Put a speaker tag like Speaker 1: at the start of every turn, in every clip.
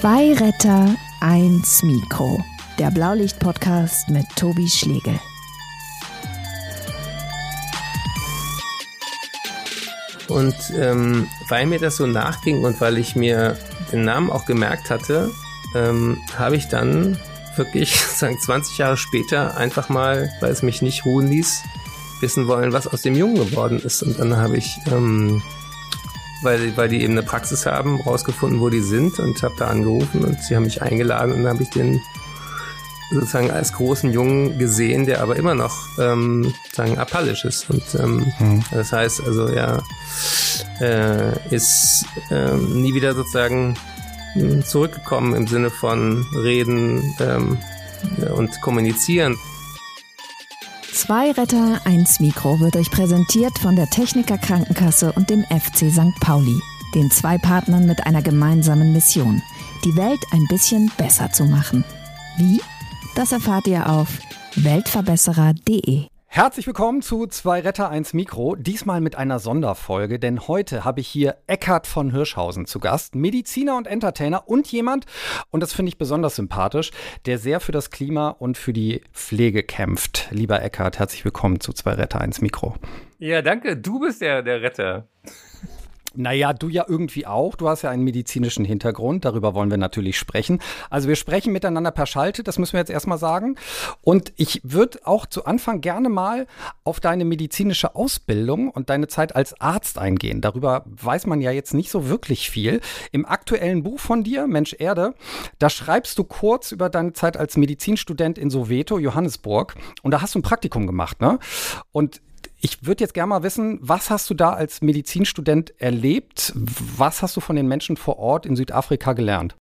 Speaker 1: Zwei Retter, eins Mikro. Der Blaulicht-Podcast mit Tobi Schlegel.
Speaker 2: Und ähm, weil mir das so nachging und weil ich mir den Namen auch gemerkt hatte, ähm, habe ich dann wirklich sagen 20 Jahre später einfach mal, weil es mich nicht ruhen ließ, wissen wollen, was aus dem Jungen geworden ist. Und dann habe ich, ähm, weil, weil die eben eine Praxis haben, rausgefunden, wo die sind und habe da angerufen und sie haben mich eingeladen und dann habe ich den sozusagen als großen Jungen gesehen, der aber immer noch ähm, sagen apallisch ist. Und ähm, mhm. das heißt also, er äh, ist äh, nie wieder sozusagen hm, zurückgekommen im Sinne von Reden ähm, und Kommunizieren.
Speaker 1: Zwei Retter, eins Mikro wird euch präsentiert von der Techniker Krankenkasse und dem FC St. Pauli, den zwei Partnern mit einer gemeinsamen Mission, die Welt ein bisschen besser zu machen. Wie? Das erfahrt ihr auf weltverbesserer.de.
Speaker 3: Herzlich willkommen zu Zwei Retter 1 Mikro, diesmal mit einer Sonderfolge, denn heute habe ich hier Eckhard von Hirschhausen zu Gast, Mediziner und Entertainer und jemand, und das finde ich besonders sympathisch, der sehr für das Klima und für die Pflege kämpft. Lieber Eckhard, herzlich willkommen zu Zwei Retter 1 Mikro.
Speaker 2: Ja, danke, du bist ja der Retter.
Speaker 3: Naja, du ja irgendwie auch. Du hast ja einen medizinischen Hintergrund. Darüber wollen wir natürlich sprechen. Also wir sprechen miteinander per Schalte, das müssen wir jetzt erstmal sagen. Und ich würde auch zu Anfang gerne mal auf deine medizinische Ausbildung und deine Zeit als Arzt eingehen. Darüber weiß man ja jetzt nicht so wirklich viel. Im aktuellen Buch von dir, Mensch Erde, da schreibst du kurz über deine Zeit als Medizinstudent in Soweto, Johannesburg. Und da hast du ein Praktikum gemacht, ne? Und ich würde jetzt gerne mal wissen, was hast du da als Medizinstudent erlebt? Was hast du von den Menschen vor Ort in Südafrika gelernt?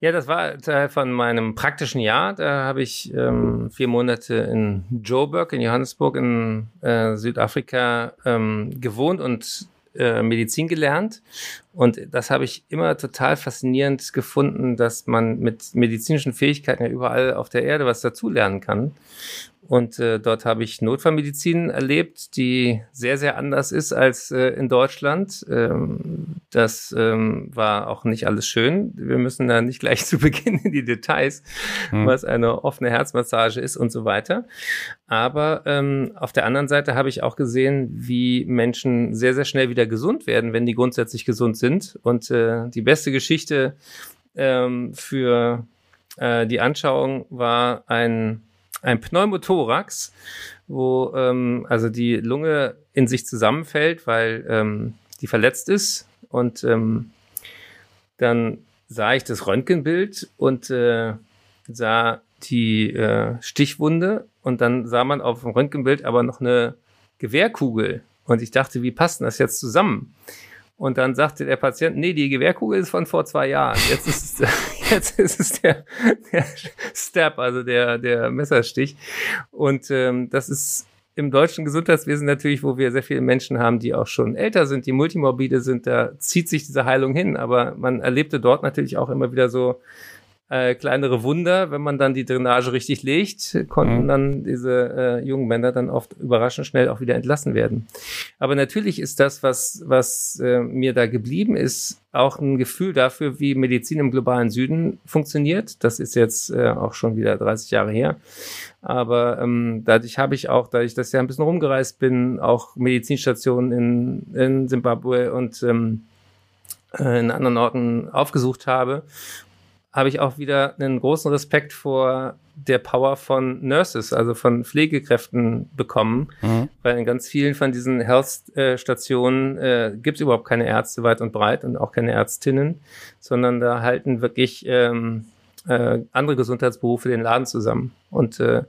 Speaker 2: Ja, das war Teil von meinem praktischen Jahr. Da habe ich ähm, vier Monate in Joburg, in Johannesburg, in äh, Südafrika ähm, gewohnt und äh, Medizin gelernt. Und das habe ich immer total faszinierend gefunden, dass man mit medizinischen Fähigkeiten ja überall auf der Erde was dazulernen kann. Und äh, dort habe ich Notfallmedizin erlebt, die sehr, sehr anders ist als äh, in Deutschland. Ähm, das ähm, war auch nicht alles schön. Wir müssen da nicht gleich zu Beginn in die Details, hm. was eine offene Herzmassage ist und so weiter. Aber ähm, auf der anderen Seite habe ich auch gesehen, wie Menschen sehr, sehr schnell wieder gesund werden, wenn die grundsätzlich gesund sind. Und äh, die beste Geschichte ähm, für äh, die Anschauung war ein ein Pneumothorax, wo ähm, also die Lunge in sich zusammenfällt, weil ähm, die verletzt ist. Und ähm, dann sah ich das Röntgenbild und äh, sah die äh, Stichwunde und dann sah man auf dem Röntgenbild aber noch eine Gewehrkugel. Und ich dachte, wie passt denn das jetzt zusammen? Und dann sagte der Patient, nee, die Gewehrkugel ist von vor zwei Jahren. Jetzt ist jetzt ist es der, der Stab, also der, der Messerstich. Und ähm, das ist im deutschen Gesundheitswesen natürlich, wo wir sehr viele Menschen haben, die auch schon älter sind, die multimorbide sind, da zieht sich diese Heilung hin. Aber man erlebte dort natürlich auch immer wieder so äh, kleinere Wunder, wenn man dann die Drainage richtig legt, konnten mhm. dann diese äh, jungen Männer dann oft überraschend schnell auch wieder entlassen werden. Aber natürlich ist das, was, was äh, mir da geblieben ist, auch ein Gefühl dafür, wie Medizin im globalen Süden funktioniert. Das ist jetzt äh, auch schon wieder 30 Jahre her. Aber ähm, dadurch habe ich auch, dass ich ja ein bisschen rumgereist bin, auch Medizinstationen in, in Zimbabwe und ähm, äh, in anderen Orten aufgesucht habe habe ich auch wieder einen großen Respekt vor der Power von Nurses, also von Pflegekräften bekommen, mhm. weil in ganz vielen von diesen Health-Stationen äh, gibt es überhaupt keine Ärzte weit und breit und auch keine Ärztinnen, sondern da halten wirklich ähm, äh, andere Gesundheitsberufe den Laden zusammen. Und äh,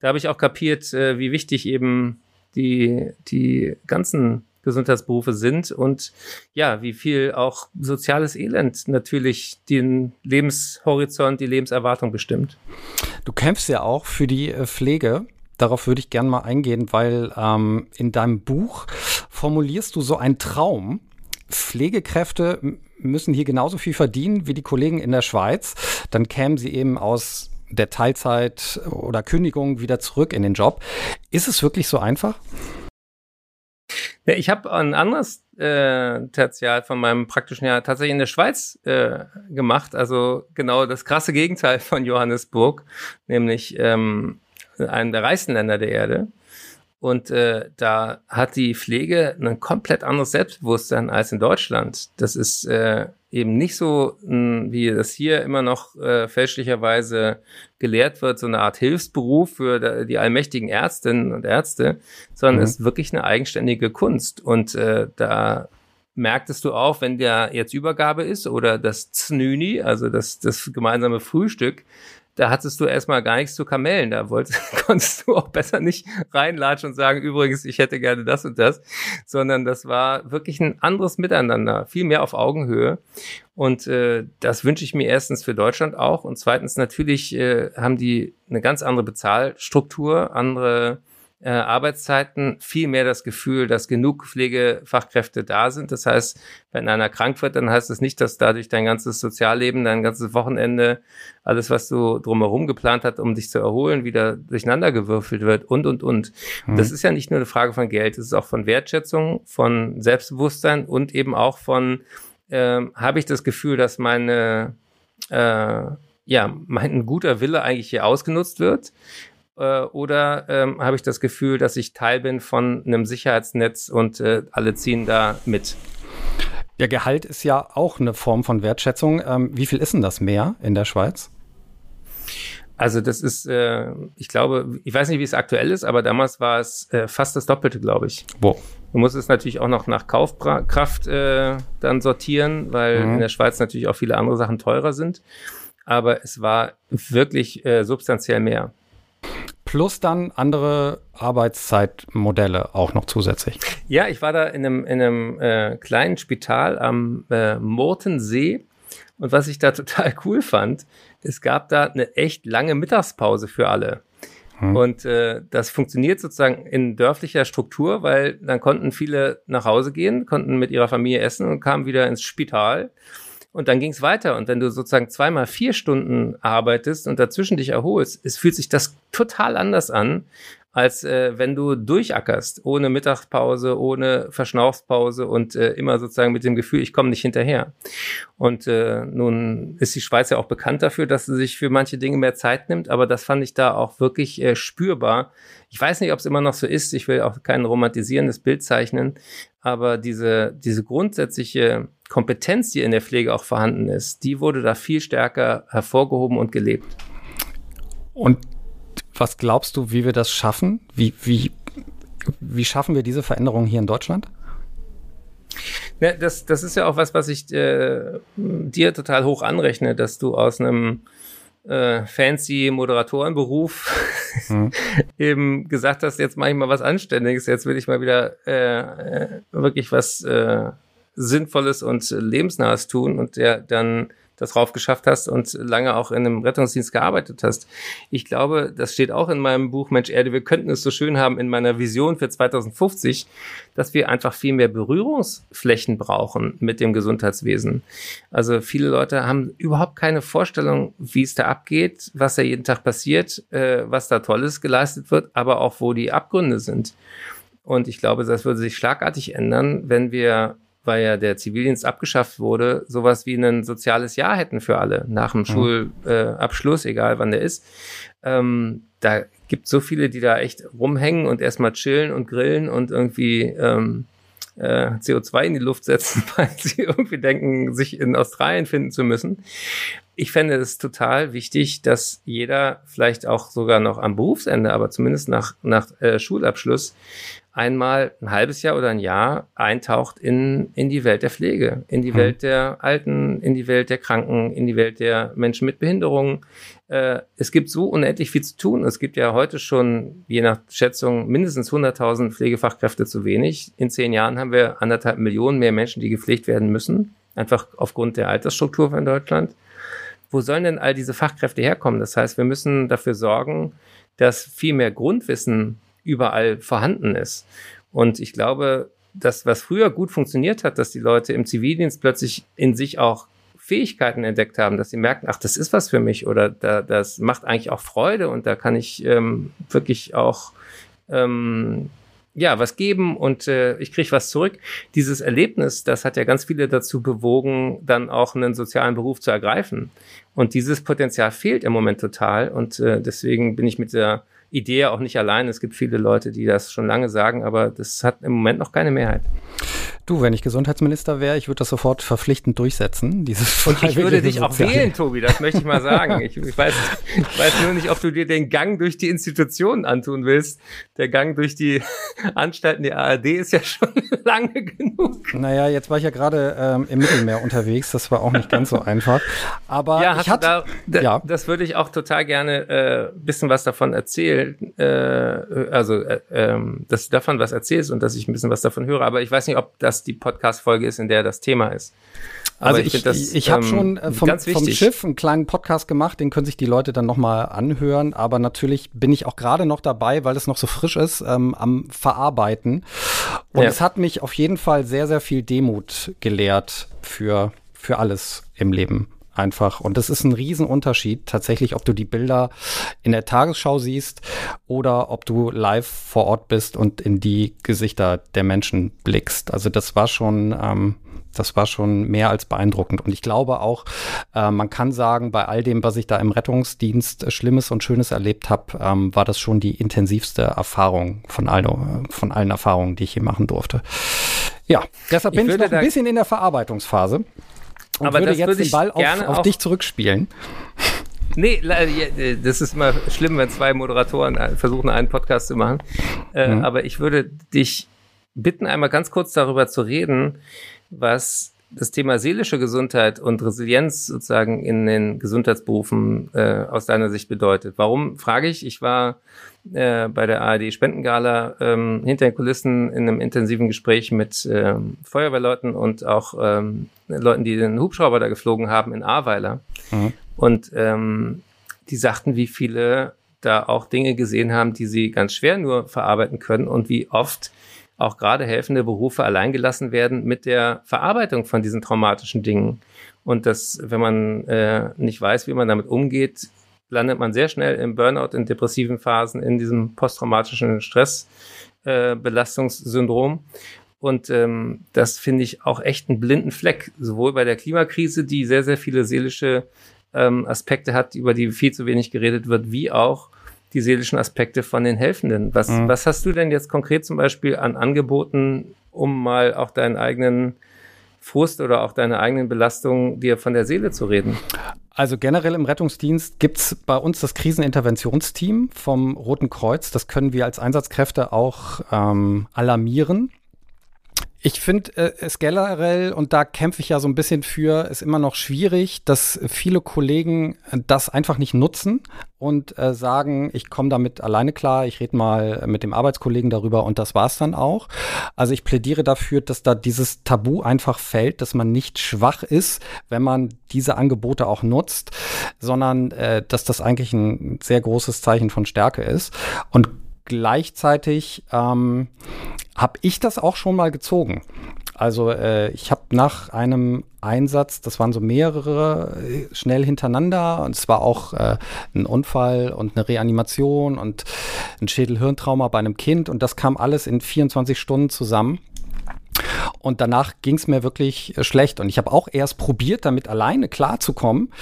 Speaker 2: da habe ich auch kapiert, äh, wie wichtig eben die, die ganzen Gesundheitsberufe sind und ja, wie viel auch soziales Elend natürlich den Lebenshorizont, die Lebenserwartung bestimmt.
Speaker 3: Du kämpfst ja auch für die äh, Pflege. Darauf würde ich gerne mal eingehen, weil ähm, in deinem Buch formulierst du so einen Traum. Pflegekräfte müssen hier genauso viel verdienen wie die Kollegen in der Schweiz. Dann kämen sie eben aus der Teilzeit oder Kündigung wieder zurück in den Job. Ist es wirklich so einfach?
Speaker 2: Ich habe ein anderes äh, Tertial von meinem praktischen Jahr tatsächlich in der Schweiz äh, gemacht. Also genau das krasse Gegenteil von Johannesburg, nämlich ähm, einem der reichsten Länder der Erde. Und äh, da hat die Pflege ein komplett anderes Selbstbewusstsein als in Deutschland. Das ist äh, eben nicht so, mh, wie das hier immer noch äh, fälschlicherweise gelehrt wird, so eine Art Hilfsberuf für die allmächtigen Ärztinnen und Ärzte, sondern mhm. es ist wirklich eine eigenständige Kunst. Und äh, da merktest du auch, wenn der jetzt Übergabe ist oder das Znüni, also das, das gemeinsame Frühstück, da hattest du erstmal gar nichts zu kamellen. Da wolltest, konntest du auch besser nicht reinlatschen und sagen, übrigens, ich hätte gerne das und das, sondern das war wirklich ein anderes Miteinander, viel mehr auf Augenhöhe. Und äh, das wünsche ich mir erstens für Deutschland auch. Und zweitens natürlich äh, haben die eine ganz andere Bezahlstruktur, andere äh, Arbeitszeiten viel mehr das Gefühl, dass genug Pflegefachkräfte da sind. Das heißt, wenn einer krank wird, dann heißt es das nicht, dass dadurch dein ganzes Sozialleben, dein ganzes Wochenende, alles, was du drumherum geplant hast, um dich zu erholen, wieder durcheinandergewürfelt wird und, und, und. Mhm. Das ist ja nicht nur eine Frage von Geld, es ist auch von Wertschätzung, von Selbstbewusstsein und eben auch von, äh, habe ich das Gefühl, dass meine, äh, ja, mein guter Wille eigentlich hier ausgenutzt wird äh, oder ähm, habe ich das Gefühl, dass ich Teil bin von einem Sicherheitsnetz und äh, alle ziehen da mit?
Speaker 3: Der Gehalt ist ja auch eine Form von Wertschätzung. Ähm, wie viel ist denn das mehr in der Schweiz?
Speaker 2: Also das ist, äh, ich glaube, ich weiß nicht, wie es aktuell ist, aber damals war es äh, fast das Doppelte, glaube ich.
Speaker 3: Wo?
Speaker 2: Du musst es natürlich auch noch nach Kaufkraft äh, dann sortieren, weil mhm. in der Schweiz natürlich auch viele andere Sachen teurer sind. Aber es war wirklich äh, substanziell mehr
Speaker 3: plus dann andere Arbeitszeitmodelle auch noch zusätzlich.
Speaker 2: Ja, ich war da in einem, in einem äh, kleinen Spital am äh, Mortensee und was ich da total cool fand, es gab da eine echt lange Mittagspause für alle. Hm. Und äh, das funktioniert sozusagen in dörflicher Struktur, weil dann konnten viele nach Hause gehen, konnten mit ihrer Familie essen und kamen wieder ins Spital. Und dann ging es weiter. Und wenn du sozusagen zweimal vier Stunden arbeitest und dazwischen dich erholst, es fühlt sich das total anders an, als äh, wenn du durchackerst, ohne Mittagspause, ohne Verschnaufspause und äh, immer sozusagen mit dem Gefühl, ich komme nicht hinterher. Und äh, nun ist die Schweiz ja auch bekannt dafür, dass sie sich für manche Dinge mehr Zeit nimmt, aber das fand ich da auch wirklich äh, spürbar. Ich weiß nicht, ob es immer noch so ist, ich will auch kein romantisierendes Bild zeichnen, aber diese, diese grundsätzliche Kompetenz, die in der Pflege auch vorhanden ist, die wurde da viel stärker hervorgehoben und gelebt.
Speaker 3: Und was glaubst du, wie wir das schaffen? Wie, wie, wie schaffen wir diese Veränderung hier in Deutschland?
Speaker 2: Ja, das, das ist ja auch was, was ich äh, dir total hoch anrechne, dass du aus einem äh, fancy Moderatorenberuf hm. eben gesagt hast, jetzt mache ich mal was Anständiges, jetzt will ich mal wieder äh, äh wirklich was äh, Sinnvolles und Lebensnahes tun und der dann das drauf geschafft hast und lange auch in einem Rettungsdienst gearbeitet hast. Ich glaube, das steht auch in meinem Buch Mensch Erde, wir könnten es so schön haben in meiner Vision für 2050, dass wir einfach viel mehr Berührungsflächen brauchen mit dem Gesundheitswesen. Also viele Leute haben überhaupt keine Vorstellung, wie es da abgeht, was da jeden Tag passiert, äh, was da Tolles geleistet wird, aber auch wo die Abgründe sind. Und ich glaube, das würde sich schlagartig ändern, wenn wir weil ja der Zivildienst abgeschafft wurde, sowas wie ein soziales Jahr hätten für alle nach dem mhm. Schulabschluss, äh, egal wann der ist. Ähm, da gibt so viele, die da echt rumhängen und erstmal chillen und grillen und irgendwie ähm, äh, CO2 in die Luft setzen, weil sie irgendwie denken, sich in Australien finden zu müssen. Ich fände es total wichtig, dass jeder vielleicht auch sogar noch am Berufsende, aber zumindest nach, nach äh, Schulabschluss einmal ein halbes Jahr oder ein Jahr eintaucht in, in die Welt der Pflege, in die hm. Welt der Alten, in die Welt der Kranken, in die Welt der Menschen mit Behinderungen. Äh, es gibt so unendlich viel zu tun. Es gibt ja heute schon, je nach Schätzung, mindestens 100.000 Pflegefachkräfte zu wenig. In zehn Jahren haben wir anderthalb Millionen mehr Menschen, die gepflegt werden müssen, einfach aufgrund der Altersstruktur von Deutschland. Wo sollen denn all diese Fachkräfte herkommen? Das heißt, wir müssen dafür sorgen, dass viel mehr Grundwissen überall vorhanden ist. Und ich glaube, das, was früher gut funktioniert hat, dass die Leute im Zivildienst plötzlich in sich auch Fähigkeiten entdeckt haben, dass sie merken, ach, das ist was für mich oder da, das macht eigentlich auch Freude und da kann ich ähm, wirklich auch ähm, ja, was geben und äh, ich kriege was zurück. Dieses Erlebnis, das hat ja ganz viele dazu bewogen, dann auch einen sozialen Beruf zu ergreifen. Und dieses Potenzial fehlt im Moment total. Und äh, deswegen bin ich mit der Idee auch nicht allein. Es gibt viele Leute, die das schon lange sagen, aber das hat im Moment noch keine Mehrheit.
Speaker 3: Du, wenn ich Gesundheitsminister wäre, ich würde das sofort verpflichtend durchsetzen.
Speaker 2: Dieses Und ich würde dich auch wählen, Tobi, das möchte ich mal sagen. Ich, ich, weiß, ich weiß nur nicht, ob du dir den Gang durch die Institutionen antun willst. Der Gang durch die Anstalten der ARD ist ja schon lange genug.
Speaker 3: Naja, jetzt war ich ja gerade ähm, im Mittelmeer unterwegs. Das war auch nicht ganz so einfach. Aber
Speaker 2: ja, ich hatte, da, da, ja. das würde ich auch total gerne äh, bisschen was davon erzählen. Äh, also, äh, äh, dass du davon was erzählst und dass ich ein bisschen was davon höre. Aber ich weiß nicht, ob das die Podcast-Folge ist, in der das Thema ist.
Speaker 3: Aber also ich, ich, das, ich habe ähm, schon äh, vom, vom, Schiff einen kleinen Podcast gemacht, den können sich die Leute dann nochmal anhören. Aber natürlich bin ich auch gerade noch dabei, weil es noch so frisch ist, ähm, am Verarbeiten. Und ja. es hat mich auf jeden Fall sehr, sehr viel Demut gelehrt für, für alles im Leben einfach. Und das ist ein Riesenunterschied tatsächlich, ob du die Bilder in der Tagesschau siehst oder ob du live vor Ort bist und in die Gesichter der Menschen blickst. Also das war schon, ähm, das war schon mehr als beeindruckend. Und ich glaube auch, äh, man kann sagen, bei all dem, was ich da im Rettungsdienst Schlimmes und Schönes erlebt habe, ähm, war das schon die intensivste Erfahrung von, all, von allen Erfahrungen, die ich hier machen durfte. Ja, deshalb bin ich, ich noch ein bisschen in der Verarbeitungsphase. Und aber würde jetzt den Ball auf, auf dich zurückspielen.
Speaker 2: Nee, das ist immer schlimm, wenn zwei Moderatoren äh, versuchen, einen Podcast zu machen. Äh, mhm. Aber ich würde dich bitten, einmal ganz kurz darüber zu reden, was das Thema seelische Gesundheit und Resilienz sozusagen in den Gesundheitsberufen äh, aus deiner Sicht bedeutet. Warum frage ich? Ich war äh, bei der ARD Spendengala ähm, hinter den Kulissen in einem intensiven Gespräch mit ähm, Feuerwehrleuten und auch ähm, Leuten, die den Hubschrauber da geflogen haben in Ahrweiler. Mhm. Und ähm, die sagten, wie viele da auch Dinge gesehen haben, die sie ganz schwer nur verarbeiten können und wie oft auch gerade helfende Berufe alleingelassen werden mit der Verarbeitung von diesen traumatischen Dingen. Und dass, wenn man äh, nicht weiß, wie man damit umgeht, landet man sehr schnell im Burnout, in depressiven Phasen, in diesem posttraumatischen Stressbelastungssyndrom. Äh, und ähm, das finde ich auch echt einen blinden Fleck, sowohl bei der Klimakrise, die sehr, sehr viele seelische ähm, Aspekte hat, über die viel zu wenig geredet wird, wie auch die seelischen Aspekte von den Helfenden. Was, mhm. was hast du denn jetzt konkret zum Beispiel an Angeboten, um mal auch deinen eigenen Frust oder auch deine eigenen Belastungen dir von der Seele zu reden?
Speaker 3: Also generell im Rettungsdienst gibt es bei uns das Kriseninterventionsteam vom Roten Kreuz. Das können wir als Einsatzkräfte auch ähm, alarmieren. Ich finde äh, es generell, und da kämpfe ich ja so ein bisschen für, ist immer noch schwierig, dass viele Kollegen äh, das einfach nicht nutzen und äh, sagen, ich komme damit alleine klar, ich rede mal mit dem Arbeitskollegen darüber und das war's dann auch. Also ich plädiere dafür, dass da dieses Tabu einfach fällt, dass man nicht schwach ist, wenn man diese Angebote auch nutzt, sondern äh, dass das eigentlich ein sehr großes Zeichen von Stärke ist. Und gleichzeitig ähm, habe ich das auch schon mal gezogen. Also äh, ich habe nach einem Einsatz, das waren so mehrere äh, schnell hintereinander und es war auch äh, ein Unfall und eine Reanimation und ein Schädelhirntrauma bei einem Kind und das kam alles in 24 Stunden zusammen. Und danach ging es mir wirklich äh, schlecht. Und ich habe auch erst probiert, damit alleine klarzukommen.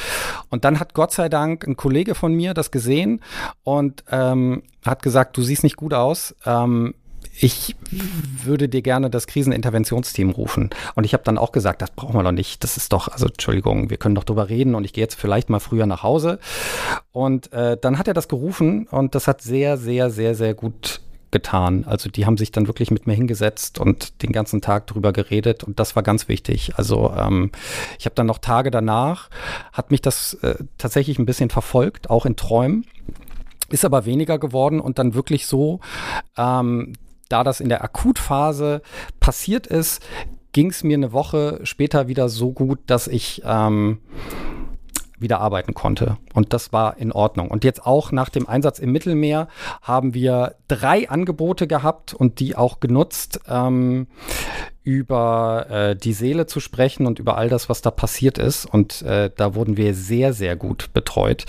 Speaker 3: Und dann hat Gott sei Dank ein Kollege von mir das gesehen und ähm, hat gesagt, du siehst nicht gut aus. Ähm, ich würde dir gerne das Kriseninterventionsteam rufen. Und ich habe dann auch gesagt, das brauchen wir doch nicht. Das ist doch, also Entschuldigung, wir können doch drüber reden und ich gehe jetzt vielleicht mal früher nach Hause. Und äh, dann hat er das gerufen und das hat sehr, sehr, sehr, sehr gut getan. Also die haben sich dann wirklich mit mir hingesetzt und den ganzen Tag drüber geredet und das war ganz wichtig. Also ähm, ich habe dann noch Tage danach, hat mich das äh, tatsächlich ein bisschen verfolgt, auch in Träumen. Ist aber weniger geworden und dann wirklich so, ähm, da das in der Akutphase passiert ist, ging es mir eine Woche später wieder so gut, dass ich ähm, wieder arbeiten konnte. Und das war in Ordnung. Und jetzt auch nach dem Einsatz im Mittelmeer haben wir drei Angebote gehabt und die auch genutzt, ähm, über äh, die Seele zu sprechen und über all das, was da passiert ist. Und äh, da wurden wir sehr, sehr gut betreut.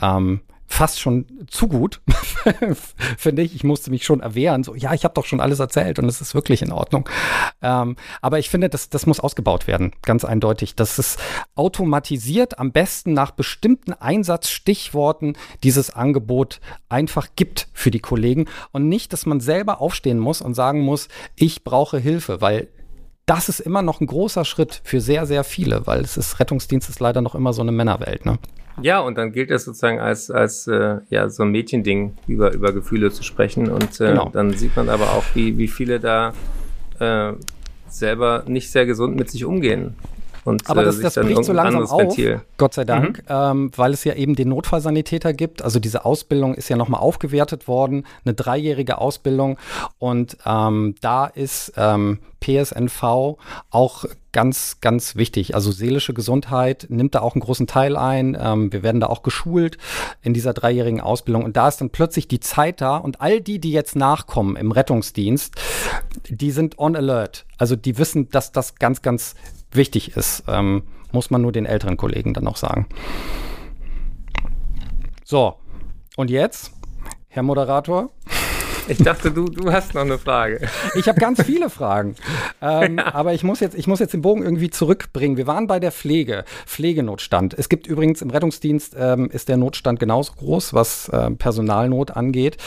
Speaker 3: Ähm, fast schon zu gut, finde ich. Ich musste mich schon erwehren. So, ja, ich habe doch schon alles erzählt und es ist wirklich in Ordnung. Ähm, aber ich finde, das, das muss ausgebaut werden, ganz eindeutig. Das ist automatisiert, am besten nach bestimmten Einsatzstichworten dieses Angebot einfach gibt für die Kollegen und nicht, dass man selber aufstehen muss und sagen muss, ich brauche Hilfe, weil das ist immer noch ein großer Schritt für sehr, sehr viele, weil es ist Rettungsdienst ist leider noch immer so eine Männerwelt. Ne?
Speaker 2: Ja, und dann gilt es sozusagen als, als äh, ja, so ein Mädchending, über, über Gefühle zu sprechen. Und äh, genau. dann sieht man aber auch, wie, wie viele da äh, selber nicht sehr gesund mit sich umgehen.
Speaker 3: Und, Aber das, äh, das bricht so langsam auf, Ventil. Gott sei Dank, mhm. ähm, weil es ja eben den Notfallsanitäter gibt. Also diese Ausbildung ist ja nochmal aufgewertet worden, eine dreijährige Ausbildung. Und ähm, da ist ähm, PSNV auch ganz, ganz wichtig. Also seelische Gesundheit nimmt da auch einen großen Teil ein. Ähm, wir werden da auch geschult in dieser dreijährigen Ausbildung. Und da ist dann plötzlich die Zeit da und all die, die jetzt nachkommen im Rettungsdienst, die sind on alert. Also die wissen, dass das ganz, ganz wichtig ist, ähm, muss man nur den älteren Kollegen dann noch sagen. So, und jetzt, Herr Moderator?
Speaker 2: Ich dachte, du, du hast noch eine Frage.
Speaker 3: Ich habe ganz viele Fragen. Ähm, ja. Aber ich muss, jetzt, ich muss jetzt den Bogen irgendwie zurückbringen. Wir waren bei der Pflege, Pflegenotstand. Es gibt übrigens im Rettungsdienst ähm, ist der Notstand genauso groß, was äh, Personalnot angeht.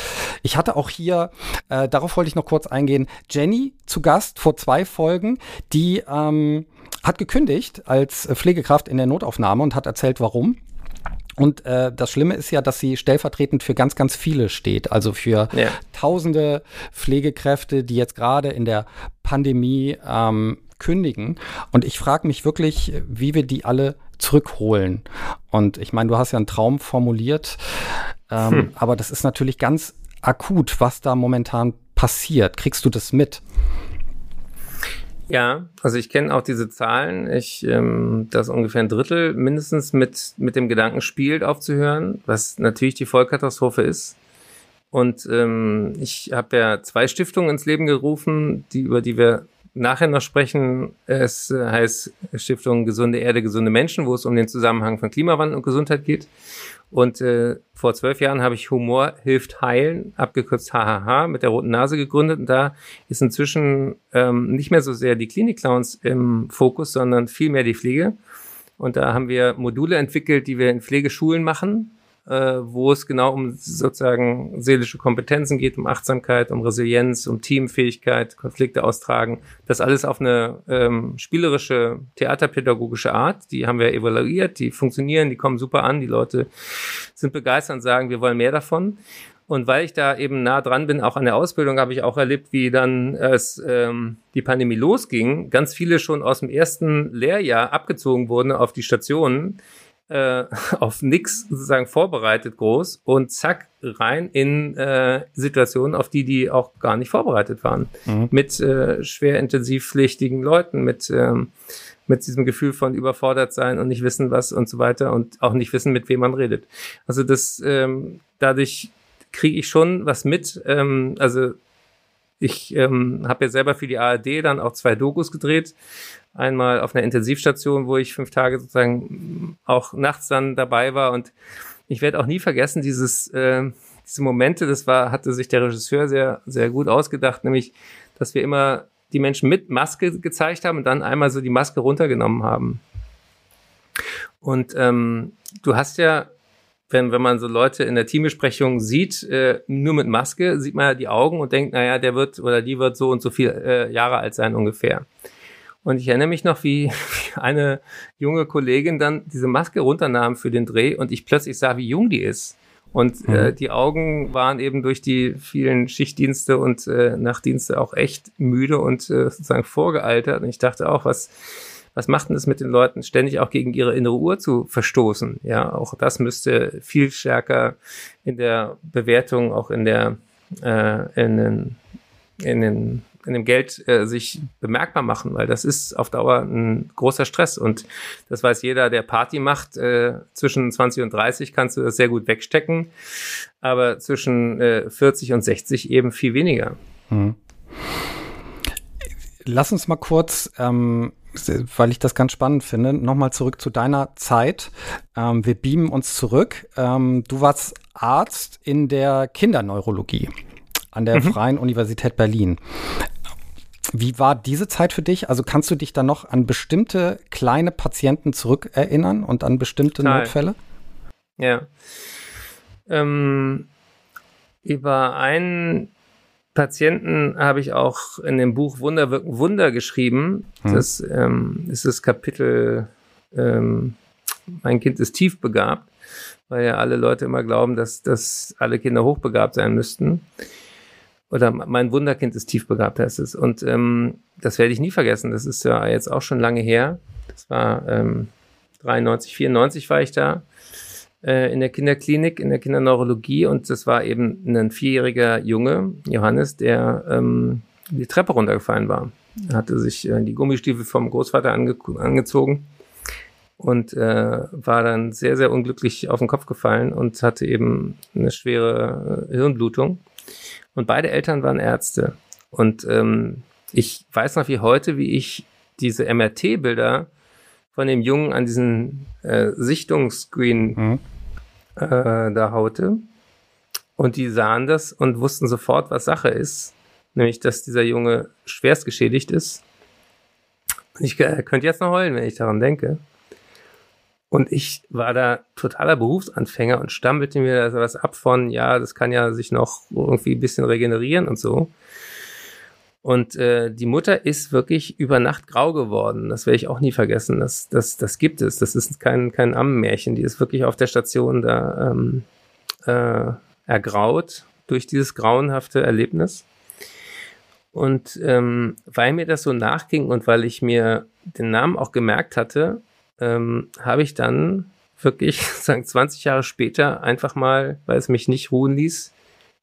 Speaker 3: Ich hatte auch hier, äh, darauf wollte ich noch kurz eingehen, Jenny zu Gast vor zwei Folgen, die ähm, hat gekündigt als Pflegekraft in der Notaufnahme und hat erzählt, warum. Und äh, das Schlimme ist ja, dass sie stellvertretend für ganz, ganz viele steht. Also für ja. tausende Pflegekräfte, die jetzt gerade in der Pandemie ähm, kündigen. Und ich frage mich wirklich, wie wir die alle zurückholen. Und ich meine, du hast ja einen Traum formuliert, ähm, hm. aber das ist natürlich ganz akut, was da momentan passiert. Kriegst du das mit?
Speaker 2: Ja, also ich kenne auch diese Zahlen. Ich, ähm, dass ungefähr ein Drittel mindestens mit, mit dem Gedanken spielt, aufzuhören, was natürlich die Vollkatastrophe ist. Und ähm, ich habe ja zwei Stiftungen ins Leben gerufen, die über die wir nachher noch sprechen. Es heißt Stiftung Gesunde Erde, gesunde Menschen, wo es um den Zusammenhang von Klimawandel und Gesundheit geht. Und äh, vor zwölf Jahren habe ich Humor hilft heilen, abgekürzt HHH, mit der roten Nase gegründet. Und da ist inzwischen ähm, nicht mehr so sehr die Klinik-Clowns im Fokus, sondern vielmehr die Pflege. Und da haben wir Module entwickelt, die wir in Pflegeschulen machen, wo es genau um sozusagen seelische Kompetenzen geht, um Achtsamkeit, um Resilienz, um Teamfähigkeit, Konflikte austragen. Das alles auf eine ähm, spielerische, theaterpädagogische Art. Die haben wir evaluiert, die funktionieren, die kommen super an, die Leute sind begeistert und sagen, wir wollen mehr davon. Und weil ich da eben nah dran bin, auch an der Ausbildung, habe ich auch erlebt, wie dann es ähm, die Pandemie losging, ganz viele schon aus dem ersten Lehrjahr abgezogen wurden auf die Stationen, äh, auf nix sozusagen vorbereitet groß und zack rein in äh, Situationen, auf die die auch gar nicht vorbereitet waren. Mhm. Mit äh, schwer intensivpflichtigen Leuten, mit ähm, mit diesem Gefühl von überfordert sein und nicht wissen was und so weiter und auch nicht wissen, mit wem man redet. Also das ähm, dadurch kriege ich schon was mit. Ähm, also ich ähm, habe ja selber für die ARD dann auch zwei Dokus gedreht einmal auf einer Intensivstation, wo ich fünf Tage sozusagen auch nachts dann dabei war und ich werde auch nie vergessen dieses äh, diese Momente, das war hatte sich der Regisseur sehr sehr gut ausgedacht, nämlich dass wir immer die Menschen mit Maske gezeigt haben und dann einmal so die Maske runtergenommen haben. Und ähm, du hast ja, wenn, wenn man so Leute in der Teambesprechung sieht, äh, nur mit Maske, sieht man ja die Augen und denkt, naja, der wird oder die wird so und so viel äh, Jahre alt sein ungefähr. Und ich erinnere mich noch, wie eine junge Kollegin dann diese Maske runternahm für den Dreh und ich plötzlich sah, wie jung die ist. Und äh, mhm. äh, die Augen waren eben durch die vielen Schichtdienste und äh, Nachtdienste auch echt müde und äh, sozusagen vorgealtert. Und ich dachte auch, was, was macht denn das mit den Leuten, ständig auch gegen ihre innere Uhr zu verstoßen? Ja, auch das müsste viel stärker in der Bewertung, auch in der, äh, in den, in den in dem Geld äh, sich bemerkbar machen, weil das ist auf Dauer ein großer Stress und das weiß jeder, der Party macht. Äh, zwischen 20 und 30 kannst du das sehr gut wegstecken, aber zwischen äh, 40 und 60 eben viel weniger. Hm.
Speaker 3: Lass uns mal kurz ähm, weil ich das ganz spannend finde, nochmal zurück zu deiner Zeit. Ähm, wir beamen uns zurück. Ähm, du warst Arzt in der Kinderneurologie an der mhm. Freien Universität Berlin. Wie war diese Zeit für dich? Also kannst du dich da noch an bestimmte kleine Patienten zurückerinnern und an bestimmte Total. Notfälle?
Speaker 2: Ja. Ähm, über einen Patienten habe ich auch in dem Buch Wunder wirken Wunder geschrieben. Hm. Das ähm, ist das Kapitel ähm, Mein Kind ist tief begabt, weil ja alle Leute immer glauben, dass, dass alle Kinder hochbegabt sein müssten. Oder mein Wunderkind ist tief begabt, heißt es. Und ähm, das werde ich nie vergessen. Das ist ja jetzt auch schon lange her. Das war ähm, 93, 94 war ich da äh, in der Kinderklinik, in der Kinderneurologie und das war eben ein vierjähriger Junge, Johannes, der ähm, die Treppe runtergefallen war. Er hatte sich äh, die Gummistiefel vom Großvater ange angezogen und äh, war dann sehr, sehr unglücklich auf den Kopf gefallen und hatte eben eine schwere äh, Hirnblutung. Und beide Eltern waren Ärzte. Und ähm, ich weiß noch wie heute, wie ich diese MRT-Bilder von dem Jungen an diesen äh, Sichtungsscreen mhm. äh, da haute. Und die sahen das und wussten sofort, was Sache ist. Nämlich, dass dieser Junge schwerst geschädigt ist. Ich äh, könnte jetzt noch heulen, wenn ich daran denke. Und ich war da totaler Berufsanfänger und stammelte mir da was ab von, ja, das kann ja sich noch irgendwie ein bisschen regenerieren und so. Und äh, die Mutter ist wirklich über Nacht grau geworden. Das werde ich auch nie vergessen. Das, das, das gibt es. Das ist kein, kein Ammenmärchen. Die ist wirklich auf der Station da ähm, äh, ergraut durch dieses grauenhafte Erlebnis. Und ähm, weil mir das so nachging und weil ich mir den Namen auch gemerkt hatte, ähm, habe ich dann wirklich, sagen 20 Jahre später, einfach mal, weil es mich nicht ruhen ließ,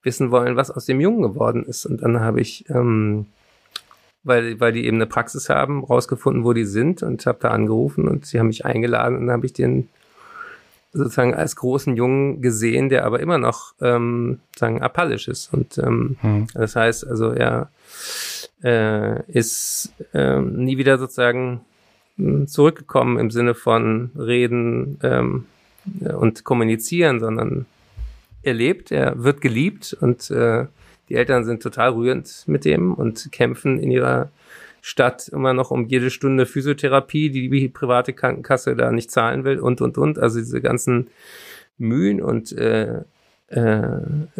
Speaker 2: wissen wollen, was aus dem Jungen geworden ist. Und dann habe ich, ähm, weil, weil die eben eine Praxis haben, rausgefunden, wo die sind und habe da angerufen und sie haben mich eingeladen und dann habe ich den sozusagen als großen Jungen gesehen, der aber immer noch ähm, sagen apallisch ist. Und ähm, hm. das heißt, also er äh, ist äh, nie wieder sozusagen hm, zurückgekommen im Sinne von reden ähm, und kommunizieren, sondern er lebt, er wird geliebt und äh, die Eltern sind total rührend mit dem und kämpfen in ihrer Stadt immer noch um jede Stunde Physiotherapie, die die private Krankenkasse da nicht zahlen will und und und. Also diese ganzen Mühen und äh, äh,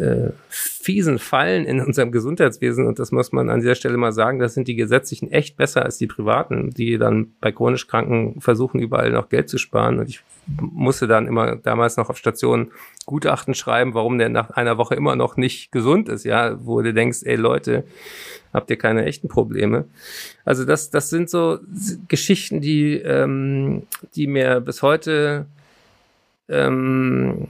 Speaker 2: äh, fiesen Fallen in unserem Gesundheitswesen, und das muss man an dieser Stelle mal sagen, das sind die gesetzlichen echt besser als die privaten, die dann bei chronisch Kranken versuchen, überall noch Geld zu sparen. Und ich musste dann immer damals noch auf Stationen Gutachten schreiben, warum der nach einer Woche immer noch nicht gesund ist, ja, wo du denkst, ey Leute, habt ihr keine echten Probleme. Also das, das sind so Geschichten, die, ähm, die mir bis heute ähm,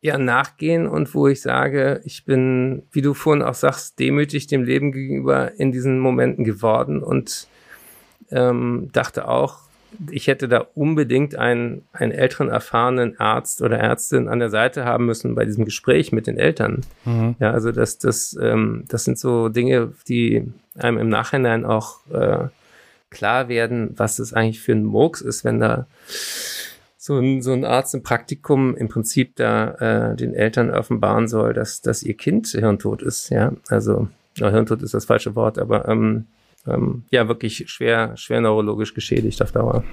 Speaker 2: ja nachgehen und wo ich sage, ich bin, wie du vorhin auch sagst, demütig dem Leben gegenüber in diesen Momenten geworden und ähm, dachte auch, ich hätte da unbedingt einen, einen älteren, erfahrenen Arzt oder Ärztin an der Seite haben müssen bei diesem Gespräch mit den Eltern. Mhm. Ja, also das, das, ähm, das sind so Dinge, die einem im Nachhinein auch äh, klar werden, was das eigentlich für ein Murks ist, wenn da so ein, so ein Arzt im Praktikum im Prinzip da äh, den Eltern offenbaren soll, dass, dass ihr Kind hirntot ist. Ja, also ja, hirntot ist das falsche Wort, aber ähm, ähm, ja, wirklich schwer, schwer neurologisch geschädigt auf Dauer.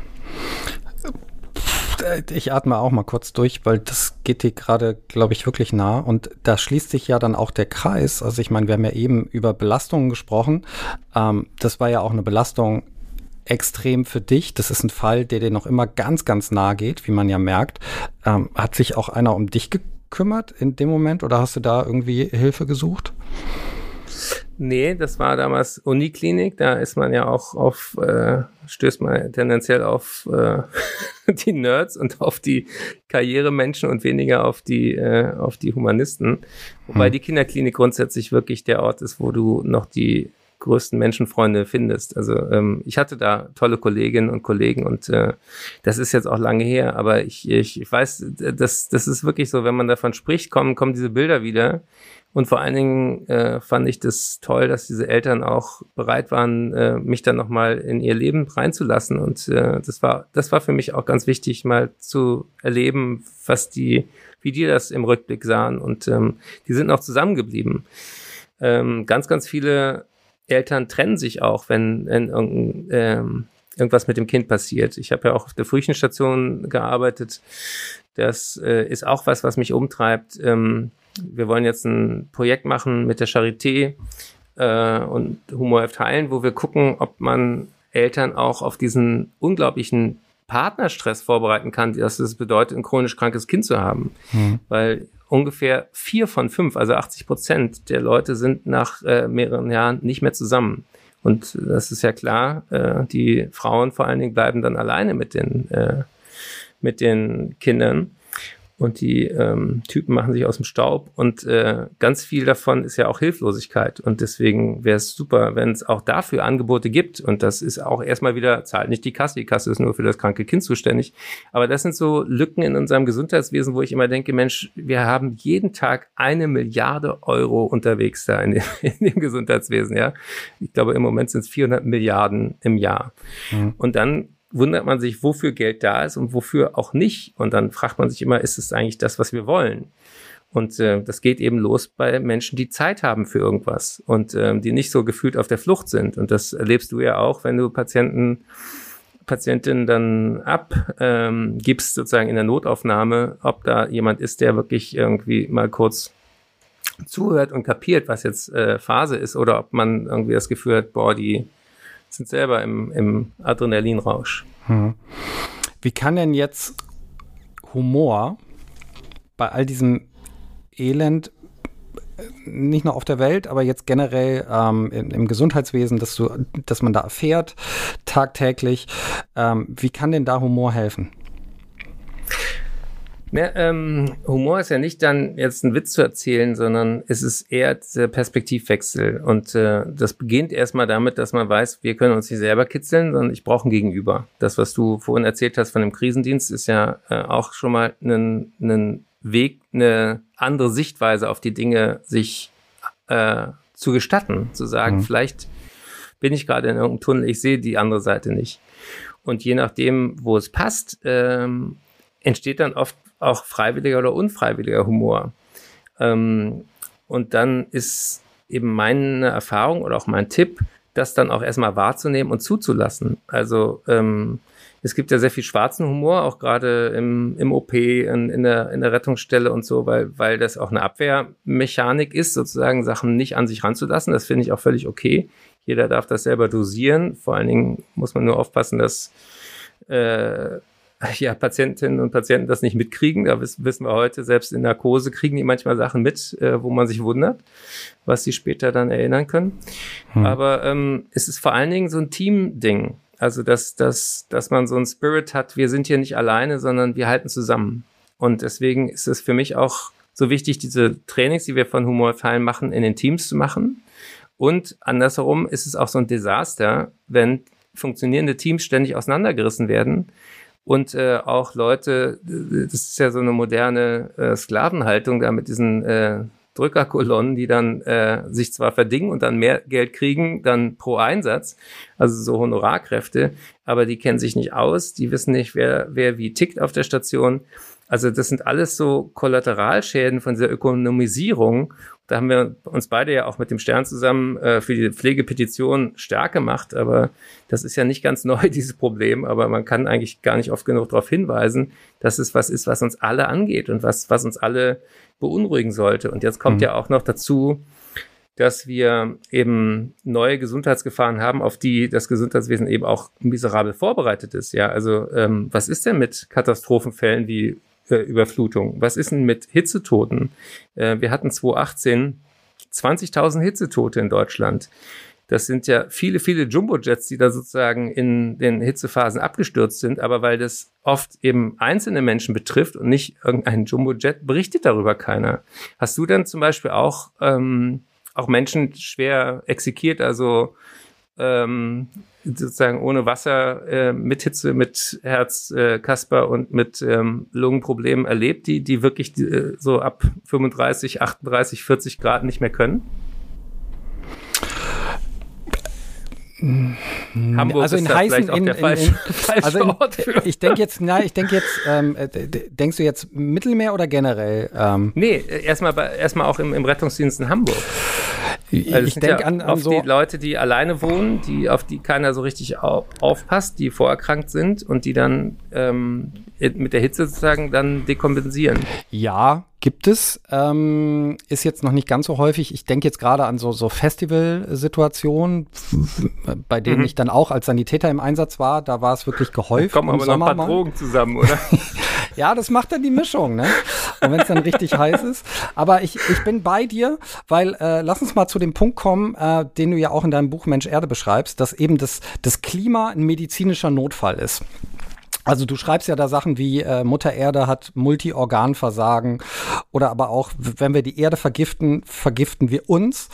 Speaker 3: Ich atme auch mal kurz durch, weil das geht dir gerade, glaube ich, wirklich nah. Und da schließt sich ja dann auch der Kreis. Also ich meine, wir haben ja eben über Belastungen gesprochen. Ähm, das war ja auch eine Belastung extrem für dich. Das ist ein Fall, der dir noch immer ganz, ganz nahe geht, wie man ja merkt. Ähm, hat sich auch einer um dich gekümmert in dem Moment oder hast du da irgendwie Hilfe gesucht?
Speaker 2: Nee, das war damals Uniklinik. Da ist man ja auch auf, äh, stößt man tendenziell auf äh, die Nerds und auf die Karrieremenschen und weniger auf die, äh, auf die Humanisten. Wobei hm. die Kinderklinik grundsätzlich wirklich der Ort ist, wo du noch die größten Menschenfreunde findest. Also ähm, ich hatte da tolle Kolleginnen und Kollegen und äh, das ist jetzt auch lange her, aber ich, ich, ich weiß, das, das ist wirklich so, wenn man davon spricht, kommen, kommen diese Bilder wieder. Und vor allen Dingen äh, fand ich das toll, dass diese Eltern auch bereit waren, äh, mich dann nochmal in ihr Leben reinzulassen. Und äh, das war, das war für mich auch ganz wichtig, mal zu erleben, was die, wie die das im Rückblick sahen. Und ähm, die sind noch zusammengeblieben. Ähm, ganz, ganz viele Eltern trennen sich auch, wenn, wenn ähm, irgendwas mit dem Kind passiert. Ich habe ja auch auf der Frühchenstation gearbeitet. Das äh, ist auch was, was mich umtreibt. Ähm, wir wollen jetzt ein Projekt machen mit der Charité äh, und Humor heilen, wo wir gucken, ob man Eltern auch auf diesen unglaublichen Partnerstress vorbereiten kann, dass es bedeutet, ein chronisch krankes Kind zu haben. Mhm. Weil ungefähr vier von fünf, also 80 Prozent der Leute sind nach äh, mehreren Jahren nicht mehr zusammen. Und das ist ja klar, äh, die Frauen vor allen Dingen bleiben dann alleine mit den, äh, mit den Kindern und die ähm, Typen machen sich aus dem Staub und äh, ganz viel davon ist ja auch Hilflosigkeit und deswegen wäre es super, wenn es auch dafür Angebote gibt und das ist auch erstmal wieder, zahlt nicht die Kasse, die Kasse ist nur für das kranke Kind zuständig, aber das sind so Lücken in unserem Gesundheitswesen, wo ich immer denke, Mensch, wir haben jeden Tag eine Milliarde Euro unterwegs da in dem, in dem Gesundheitswesen, ja. Ich glaube, im Moment sind es 400 Milliarden im Jahr. Mhm. Und dann wundert man sich, wofür Geld da ist und wofür auch nicht. Und dann fragt man sich immer, ist es eigentlich das, was wir wollen? Und äh, das geht eben los bei Menschen, die Zeit haben für irgendwas und äh, die nicht so gefühlt auf der Flucht sind. Und das erlebst du ja auch, wenn du Patienten, Patientinnen dann abgibst, ähm, sozusagen in der Notaufnahme, ob da jemand ist, der wirklich irgendwie mal kurz zuhört und kapiert, was jetzt äh, Phase ist, oder ob man irgendwie das Gefühl hat, boah, die sind selber im, im Adrenalinrausch. Hm.
Speaker 3: Wie kann denn jetzt Humor bei all diesem Elend äh, nicht nur auf der Welt, aber jetzt generell ähm, im, im, Gesundheitswesen, dass, du, dass man da erfährt tagtäglich. Ähm, wie kann denn da Humor helfen?
Speaker 2: Ja, ähm, Humor ist ja nicht dann jetzt einen Witz zu erzählen, sondern es ist eher der Perspektivwechsel. Und äh, das beginnt erstmal damit, dass man weiß, wir können uns nicht selber kitzeln, sondern ich brauche ein Gegenüber. Das, was du vorhin erzählt hast von dem Krisendienst, ist ja äh, auch schon mal ein, ein Weg, eine andere Sichtweise auf die Dinge sich äh, zu gestatten, zu sagen, mhm. vielleicht bin ich gerade in irgendeinem Tunnel, ich sehe die andere Seite nicht. Und je nachdem, wo es passt, ähm, entsteht dann oft auch freiwilliger oder unfreiwilliger Humor. Ähm, und dann ist eben meine Erfahrung oder auch mein Tipp, das dann auch erstmal wahrzunehmen und zuzulassen. Also ähm, es gibt ja sehr viel schwarzen Humor, auch gerade im, im OP, in, in, der, in der Rettungsstelle und so, weil, weil das auch eine Abwehrmechanik ist, sozusagen Sachen nicht an sich ranzulassen. Das finde ich auch völlig okay. Jeder darf das selber dosieren. Vor allen Dingen muss man nur aufpassen, dass äh, ja, Patientinnen und Patienten das nicht mitkriegen. Da wissen, wir heute, selbst in Narkose kriegen die manchmal Sachen mit, äh, wo man sich wundert, was sie später dann erinnern können. Hm. Aber ähm, es ist vor allen Dingen so ein Team-Ding. Also, dass, dass, dass man so ein Spirit hat, wir sind hier nicht alleine, sondern wir halten zusammen. Und deswegen ist es für mich auch so wichtig, diese Trainings, die wir von Humorfallen machen, in den Teams zu machen. Und andersherum ist es auch so ein Desaster, wenn funktionierende Teams ständig auseinandergerissen werden und äh, auch Leute, das ist ja so eine moderne äh, Sklavenhaltung da mit diesen äh, Drückerkolonnen, die dann äh, sich zwar verdingen und dann mehr Geld kriegen, dann pro Einsatz, also so Honorarkräfte, aber die kennen sich nicht aus, die wissen nicht, wer, wer wie tickt auf der Station. Also das sind alles so Kollateralschäden von dieser Ökonomisierung da haben wir uns beide ja auch mit dem Stern zusammen äh, für die Pflegepetition stark gemacht. Aber das ist ja nicht ganz neu, dieses Problem. Aber man kann eigentlich gar nicht oft genug darauf hinweisen, dass es was ist, was uns alle angeht und was, was uns alle beunruhigen sollte. Und jetzt kommt mhm. ja auch noch dazu, dass wir eben neue Gesundheitsgefahren haben, auf die das Gesundheitswesen eben auch miserabel vorbereitet ist. Ja, also ähm, was ist denn mit Katastrophenfällen wie äh, Überflutung? Was ist denn mit Hitzetoten? Äh, wir hatten 2018 20.000 Hitzetote in Deutschland. Das sind ja viele, viele Jumbojets, die da sozusagen in den Hitzephasen abgestürzt sind. Aber weil das oft eben einzelne Menschen betrifft und nicht irgendein Jumbojet, berichtet darüber keiner. Hast du dann zum Beispiel auch ähm, auch Menschen schwer exekiert, also ähm, sozusagen ohne Wasser, äh, mit Hitze, mit Herz, äh, Kasper und mit ähm, Lungenproblemen erlebt, die, die wirklich die, äh, so ab 35, 38, 40 Grad nicht mehr können?
Speaker 3: Hamburg also in heißen, in, in, in, also ich denke jetzt, na, ich denke jetzt, ähm, äh, denkst du jetzt Mittelmeer oder generell?
Speaker 2: Ähm? Nee, erstmal erstmal auch im, im Rettungsdienst in Hamburg. Also ich denke ja an, an so die Leute, die alleine wohnen, die auf die keiner so richtig auf, aufpasst, die vorerkrankt sind und die dann ähm, mit der Hitze sozusagen dann dekompensieren.
Speaker 3: Ja, gibt es. Ähm, ist jetzt noch nicht ganz so häufig. Ich denke jetzt gerade an so, so Festivalsituationen, bei denen mhm. ich dann auch als Sanitäter im Einsatz war. Da war es wirklich gehäuft.
Speaker 2: Da kommen aber Sommer noch ein paar Drogen zusammen, oder?
Speaker 3: ja, das macht dann die Mischung, ne? Und wenn es dann richtig heiß ist. Aber ich, ich bin bei dir, weil äh, lass uns mal zu dem Punkt kommen, äh, den du ja auch in deinem Buch Mensch Erde beschreibst, dass eben das, das Klima ein medizinischer Notfall ist. Also du schreibst ja da Sachen wie äh, Mutter Erde hat Multiorganversagen oder aber auch, wenn wir die Erde vergiften, vergiften wir uns.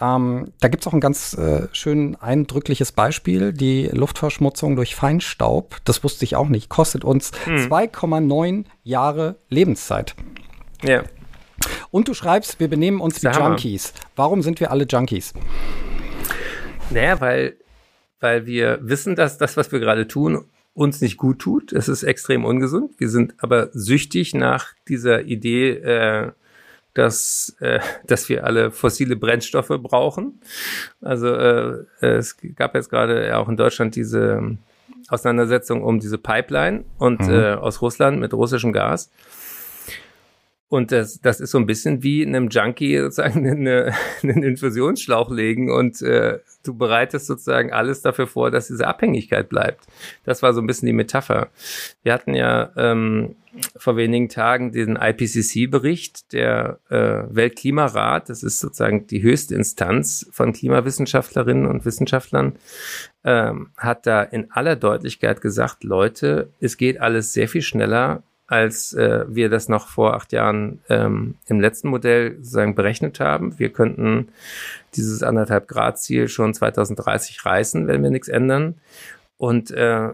Speaker 3: Ähm, da gibt's auch ein ganz äh, schön eindrückliches Beispiel. Die Luftverschmutzung durch Feinstaub, das wusste ich auch nicht, kostet uns hm. 2,9 Jahre Lebenszeit.
Speaker 2: Ja.
Speaker 3: Und du schreibst, wir benehmen uns wie Junkies. Warum sind wir alle Junkies?
Speaker 2: Naja, weil, weil wir wissen, dass das, was wir gerade tun, uns nicht gut tut. Es ist extrem ungesund. Wir sind aber süchtig nach dieser Idee, äh, dass, äh, dass wir alle fossile Brennstoffe brauchen. Also äh, es gab jetzt gerade auch in Deutschland diese Auseinandersetzung um diese Pipeline und mhm. äh, aus Russland mit russischem Gas. Und das, das ist so ein bisschen wie einem Junkie sozusagen eine, einen Infusionsschlauch legen und äh, du bereitest sozusagen alles dafür vor, dass diese Abhängigkeit bleibt. Das war so ein bisschen die Metapher. Wir hatten ja ähm, vor wenigen Tagen den IPCC-Bericht, der äh, Weltklimarat, das ist sozusagen die höchste Instanz von Klimawissenschaftlerinnen und Wissenschaftlern, ähm, hat da in aller Deutlichkeit gesagt, Leute, es geht alles sehr viel schneller, als äh, wir das noch vor acht Jahren ähm, im letzten Modell sozusagen berechnet haben. Wir könnten dieses anderthalb Grad Ziel schon 2030 reißen, wenn wir nichts ändern. Und äh,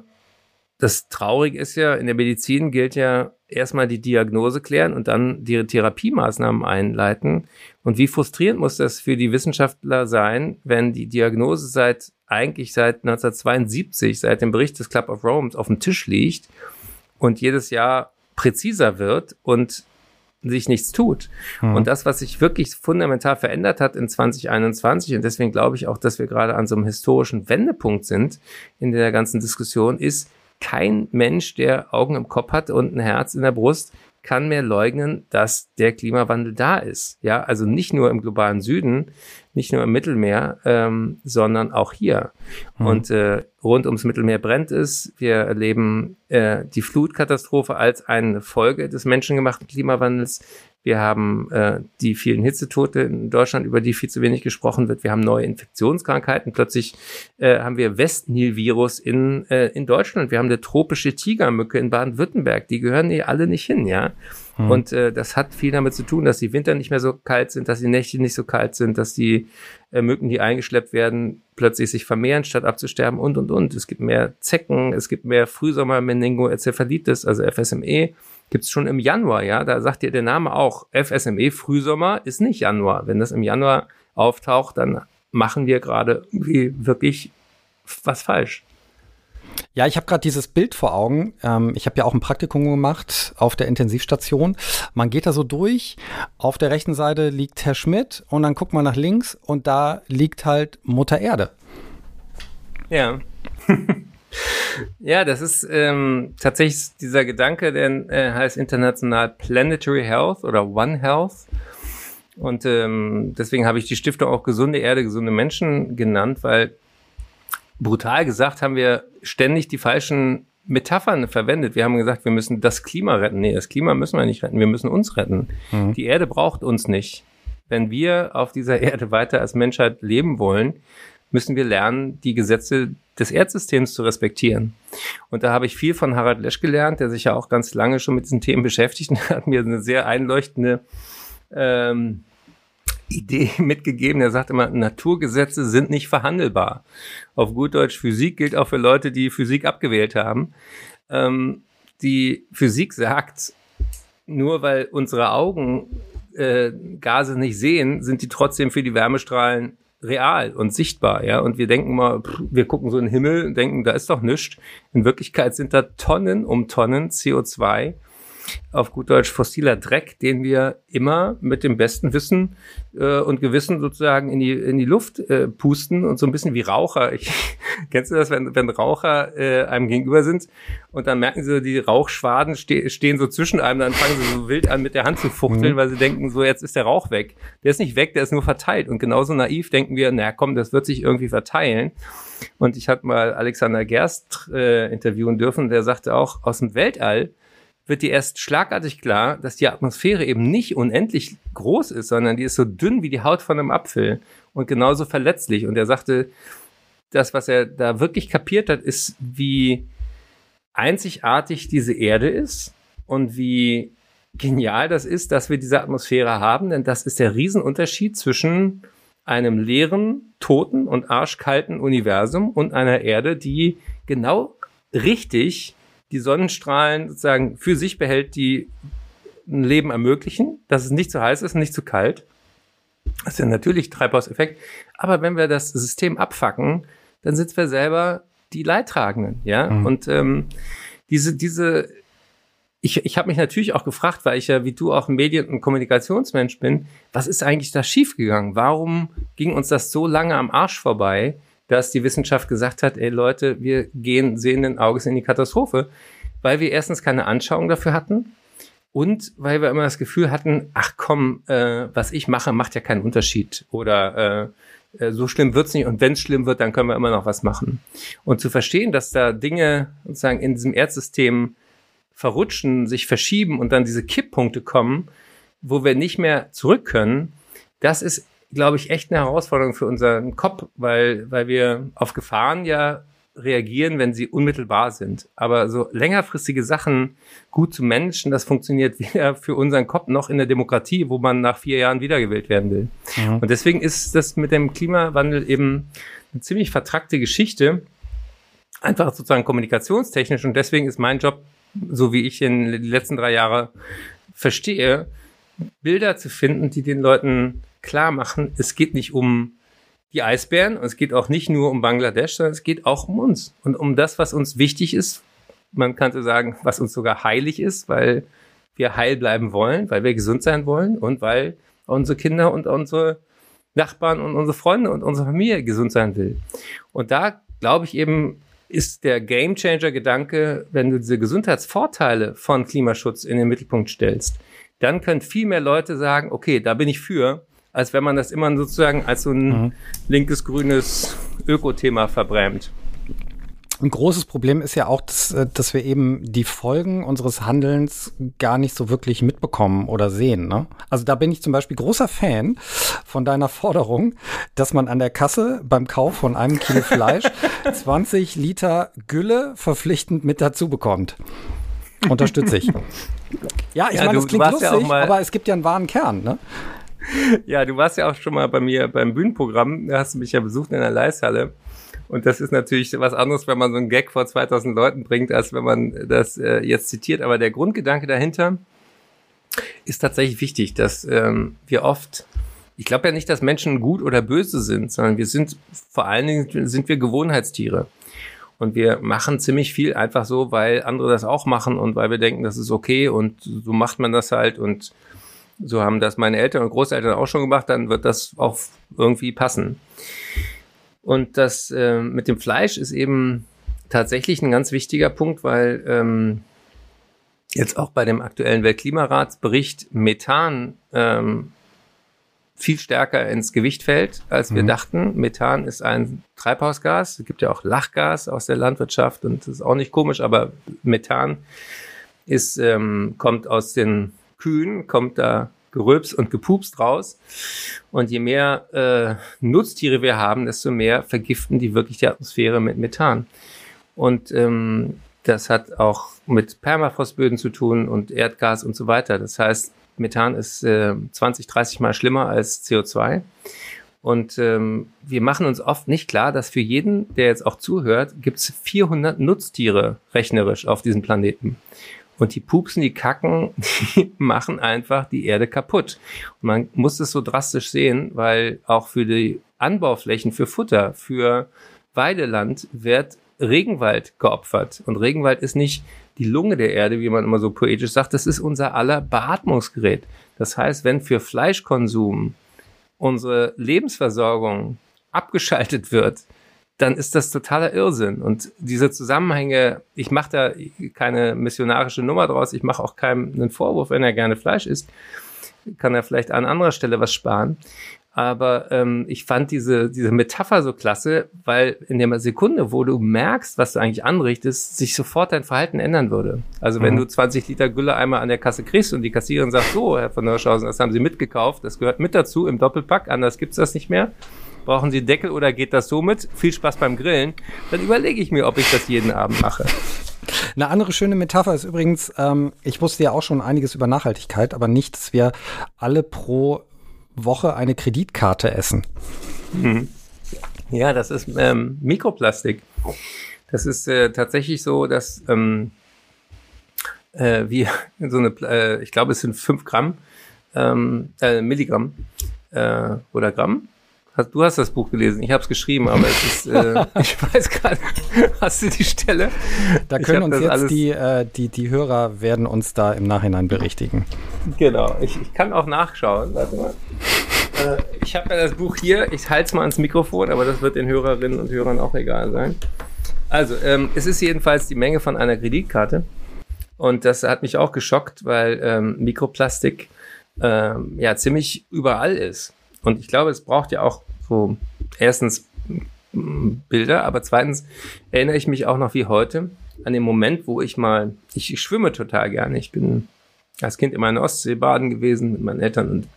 Speaker 2: das Traurige ist ja, in der Medizin gilt ja erstmal die Diagnose klären und dann die Therapiemaßnahmen einleiten. Und wie frustrierend muss das für die Wissenschaftler sein, wenn die Diagnose seit eigentlich seit 1972, seit dem Bericht des Club of Rome auf dem Tisch liegt und jedes Jahr präziser wird und sich nichts tut. Mhm. Und das, was sich wirklich fundamental verändert hat in 2021, und deswegen glaube ich auch, dass wir gerade an so einem historischen Wendepunkt sind in der ganzen Diskussion, ist, kein Mensch, der Augen im Kopf hat und ein Herz in der Brust, kann mehr leugnen, dass der Klimawandel da ist. Ja, also nicht nur im globalen Süden, nicht nur im Mittelmeer, ähm, sondern auch hier. Mhm. Und äh, rund ums Mittelmeer brennt es. Wir erleben äh, die Flutkatastrophe als eine Folge des menschengemachten Klimawandels. Wir haben äh, die vielen Hitzetote in Deutschland, über die viel zu wenig gesprochen wird. Wir haben neue Infektionskrankheiten. Plötzlich äh, haben wir Westnil-Virus in, äh, in Deutschland. Wir haben eine tropische Tigermücke in Baden-Württemberg. Die gehören hier alle nicht hin, ja. Hm. Und äh, das hat viel damit zu tun, dass die Winter nicht mehr so kalt sind, dass die Nächte nicht so kalt sind, dass die äh, Mücken, die eingeschleppt werden, plötzlich sich vermehren, statt abzusterben und, und, und. Es gibt mehr Zecken, es gibt mehr Frühsommer-Meningoenzephalitis, also FSME gibt's schon im Januar, ja. Da sagt dir der Name auch, FSME Frühsommer ist nicht Januar. Wenn das im Januar auftaucht, dann machen wir gerade wirklich was falsch.
Speaker 3: Ja, ich habe gerade dieses Bild vor Augen. Ähm, ich habe ja auch ein Praktikum gemacht auf der Intensivstation. Man geht da so durch. Auf der rechten Seite liegt Herr Schmidt und dann guckt man nach links und da liegt halt Mutter Erde.
Speaker 2: Ja. ja, das ist ähm, tatsächlich dieser Gedanke, der äh, heißt international Planetary Health oder One Health. Und ähm, deswegen habe ich die Stiftung auch Gesunde Erde, gesunde Menschen genannt, weil brutal gesagt haben wir ständig die falschen Metaphern verwendet. Wir haben gesagt, wir müssen das Klima retten. Nee, das Klima müssen wir nicht retten, wir müssen uns retten. Mhm. Die Erde braucht uns nicht. Wenn wir auf dieser Erde weiter als Menschheit leben wollen, müssen wir lernen, die Gesetze des Erdsystems zu respektieren. Und da habe ich viel von Harald Lesch gelernt, der sich ja auch ganz lange schon mit diesen Themen beschäftigt und hat mir eine sehr einleuchtende ähm, Idee mitgegeben. Er sagt immer, Naturgesetze sind nicht verhandelbar. Auf gut Deutsch, Physik gilt auch für Leute, die Physik abgewählt haben. Ähm, die Physik sagt, nur weil unsere Augen äh, Gase nicht sehen, sind die trotzdem für die Wärmestrahlen real und sichtbar, ja. Und wir denken mal, wir gucken so in den Himmel und denken, da ist doch nichts. In Wirklichkeit sind da Tonnen um Tonnen CO2 auf gut Deutsch fossiler Dreck, den wir immer mit dem besten Wissen äh, und Gewissen sozusagen in die, in die Luft äh, pusten und so ein bisschen wie Raucher. Ich, kennst du das, wenn, wenn Raucher äh, einem gegenüber sind und dann merken sie, die Rauchschwaden ste stehen so zwischen einem, dann fangen sie so wild an mit der Hand zu fuchteln, mhm. weil sie denken, so jetzt ist der Rauch weg. Der ist nicht weg, der ist nur verteilt. Und genauso naiv denken wir, na komm, das wird sich irgendwie verteilen. Und ich hatte mal Alexander Gerst äh, interviewen dürfen, der sagte auch, aus dem Weltall wird dir erst schlagartig klar, dass die Atmosphäre eben nicht unendlich groß ist, sondern die ist so dünn wie die Haut von einem Apfel und genauso verletzlich. Und er sagte, das, was er da wirklich kapiert hat, ist, wie einzigartig diese Erde ist und wie genial das ist, dass wir diese Atmosphäre haben, denn das ist der Riesenunterschied zwischen einem leeren, toten und arschkalten Universum und einer Erde, die genau richtig die Sonnenstrahlen sozusagen für sich behält, die ein Leben ermöglichen, dass es nicht zu heiß ist und nicht zu kalt. Das ist ja natürlich Treibhauseffekt. Aber wenn wir das System abfacken, dann sind wir selber die Leidtragenden, ja. Mhm. Und ähm, diese, diese, ich, ich habe mich natürlich auch gefragt, weil ich ja wie du auch Medien- und Kommunikationsmensch bin, was ist eigentlich da schiefgegangen? Warum ging uns das so lange am Arsch vorbei? Dass die Wissenschaft gesagt hat, ey Leute, wir gehen sehenden Auges in die Katastrophe, weil wir erstens keine Anschauung dafür hatten und weil wir immer das Gefühl hatten, ach komm, äh, was ich mache, macht ja keinen Unterschied oder äh, äh so schlimm wird's nicht und wenn es schlimm wird, dann können wir immer noch was machen. Und zu verstehen, dass da Dinge sozusagen in diesem Erdsystem verrutschen, sich verschieben und dann diese Kipppunkte kommen, wo wir nicht mehr zurück können, das ist glaube ich, echt eine Herausforderung für unseren Kopf, weil, weil wir auf Gefahren ja reagieren, wenn sie unmittelbar sind. Aber so längerfristige Sachen gut zu managen, das funktioniert weder für unseren Kopf noch in der Demokratie, wo man nach vier Jahren wiedergewählt werden will. Mhm. Und deswegen ist das mit dem Klimawandel eben eine ziemlich vertrackte Geschichte. Einfach sozusagen kommunikationstechnisch. Und deswegen ist mein Job, so wie ich in den letzten drei Jahre verstehe, Bilder zu finden, die den Leuten klar machen, es geht nicht um die Eisbären und es geht auch nicht nur um Bangladesch, sondern es geht auch um uns und um das, was uns wichtig ist. Man könnte sagen, was uns sogar heilig ist, weil wir heil bleiben wollen, weil wir gesund sein wollen und weil unsere Kinder und unsere Nachbarn und unsere Freunde und unsere Familie gesund sein will. Und da glaube ich eben, ist der Gamechanger-Gedanke, wenn du diese Gesundheitsvorteile von Klimaschutz in den Mittelpunkt stellst, dann können viel mehr Leute sagen, okay, da bin ich für, als wenn man das immer sozusagen als so ein mhm. linkes, grünes Ökothema verbrämt.
Speaker 3: Ein großes Problem ist ja auch, dass, äh, dass wir eben die Folgen unseres Handelns gar nicht so wirklich mitbekommen oder sehen. Ne? Also da bin ich zum Beispiel großer Fan von deiner Forderung, dass man an der Kasse beim Kauf von einem Kilo Fleisch 20 Liter Gülle verpflichtend mit dazu bekommt. Unterstütze ich. Ja, ich ja, meine, das klingt lustig, ja aber es gibt ja einen wahren Kern. Ne?
Speaker 2: Ja, du warst ja auch schon mal bei mir beim Bühnenprogramm. Da hast du mich ja besucht in der Leishalle. Und das ist natürlich was anderes, wenn man so einen Gag vor 2000 Leuten bringt, als wenn man das äh, jetzt zitiert. Aber der Grundgedanke dahinter ist tatsächlich wichtig, dass ähm, wir oft, ich glaube ja nicht, dass Menschen gut oder böse sind, sondern wir sind vor allen Dingen sind wir Gewohnheitstiere. Und wir machen ziemlich viel einfach so, weil andere das auch machen und weil wir denken, das ist okay und so macht man das halt und so haben das meine Eltern und Großeltern auch schon gemacht, dann wird das auch irgendwie passen. Und das äh, mit dem Fleisch ist eben tatsächlich ein ganz wichtiger Punkt, weil ähm, jetzt auch bei dem aktuellen Weltklimaratsbericht Methan ähm, viel stärker ins Gewicht fällt, als wir mhm. dachten. Methan ist ein Treibhausgas. Es gibt ja auch Lachgas aus der Landwirtschaft und das ist auch nicht komisch, aber Methan ist, ähm, kommt aus den Kühen kommt da Geröps und Gepupst raus. Und je mehr äh, Nutztiere wir haben, desto mehr vergiften die wirklich die Atmosphäre mit Methan. Und ähm, das hat auch mit Permafrostböden zu tun und Erdgas und so weiter. Das heißt, Methan ist äh, 20, 30 Mal schlimmer als CO2. Und ähm, wir machen uns oft nicht klar, dass für jeden, der jetzt auch zuhört, gibt es 400 Nutztiere rechnerisch auf diesem Planeten. Und die pupsen, die kacken, die machen einfach die Erde kaputt. Und man muss es so drastisch sehen, weil auch für die Anbauflächen, für Futter, für Weideland wird Regenwald geopfert. Und Regenwald ist nicht die Lunge der Erde, wie man immer so poetisch sagt, das ist unser aller Beatmungsgerät. Das heißt, wenn für Fleischkonsum unsere Lebensversorgung abgeschaltet wird, dann ist das totaler Irrsinn. Und diese Zusammenhänge, ich mache da keine missionarische Nummer draus, ich mache auch keinem einen Vorwurf, wenn er gerne Fleisch isst, kann er vielleicht an anderer Stelle was sparen. Aber ähm, ich fand diese, diese Metapher so klasse, weil in der Sekunde, wo du merkst, was du eigentlich anrichtest, sich sofort dein Verhalten ändern würde. Also wenn mhm. du 20 Liter Gülle einmal an der Kasse kriegst und die Kassiererin sagt, so, Herr von Hirschhausen, das haben Sie mitgekauft, das gehört mit dazu im Doppelpack, anders gibt's das nicht mehr. Brauchen Sie Deckel oder geht das so mit? Viel Spaß beim Grillen. Dann überlege ich mir, ob ich das jeden Abend mache.
Speaker 3: Eine andere schöne Metapher ist übrigens, ähm, ich wusste ja auch schon einiges über Nachhaltigkeit, aber nicht, dass wir alle pro Woche eine Kreditkarte essen.
Speaker 2: Mhm. Ja, das ist ähm, Mikroplastik. Das ist äh, tatsächlich so, dass ähm, äh, wir so eine, äh, ich glaube, es sind fünf Gramm, ähm, äh, Milligramm äh, oder Gramm Du hast das Buch gelesen, ich habe es geschrieben, aber es ist, äh, ich weiß gerade, hast du die Stelle?
Speaker 3: Da können uns jetzt die, äh, die, die Hörer werden uns da im Nachhinein berichtigen.
Speaker 2: Genau, ich, ich kann auch nachschauen, warte mal. Äh, ich habe ja das Buch hier, ich halte es mal ans Mikrofon, aber das wird den Hörerinnen und Hörern auch egal sein. Also, ähm, es ist jedenfalls die Menge von einer Kreditkarte und das hat mich auch geschockt, weil ähm, Mikroplastik ähm, ja ziemlich überall ist. Und ich glaube, es braucht ja auch so erstens Bilder, aber zweitens erinnere ich mich auch noch wie heute an den Moment, wo ich mal, ich, ich schwimme total gerne. Ich bin als Kind immer in Ostsee baden gewesen mit meinen Eltern und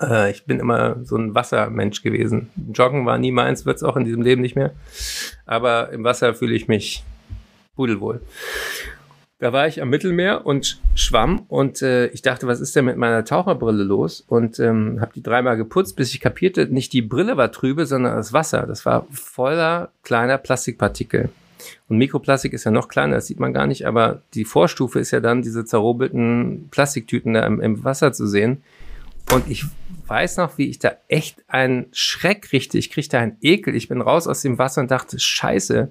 Speaker 2: äh, ich bin immer so ein Wassermensch gewesen. Joggen war nie meins, wird es auch in diesem Leben nicht mehr. Aber im Wasser fühle ich mich pudelwohl. Da war ich am Mittelmeer und schwamm und äh, ich dachte, was ist denn mit meiner Taucherbrille los? Und ähm, habe die dreimal geputzt, bis ich kapierte, nicht die Brille war trübe, sondern das Wasser. Das war voller kleiner Plastikpartikel. Und Mikroplastik ist ja noch kleiner, das sieht man gar nicht, aber die Vorstufe ist ja dann diese zerrobelten Plastiktüten da im, im Wasser zu sehen. Und ich weiß noch, wie ich da echt einen Schreck kriegte. Ich kriegte einen Ekel. Ich bin raus aus dem Wasser und dachte, scheiße,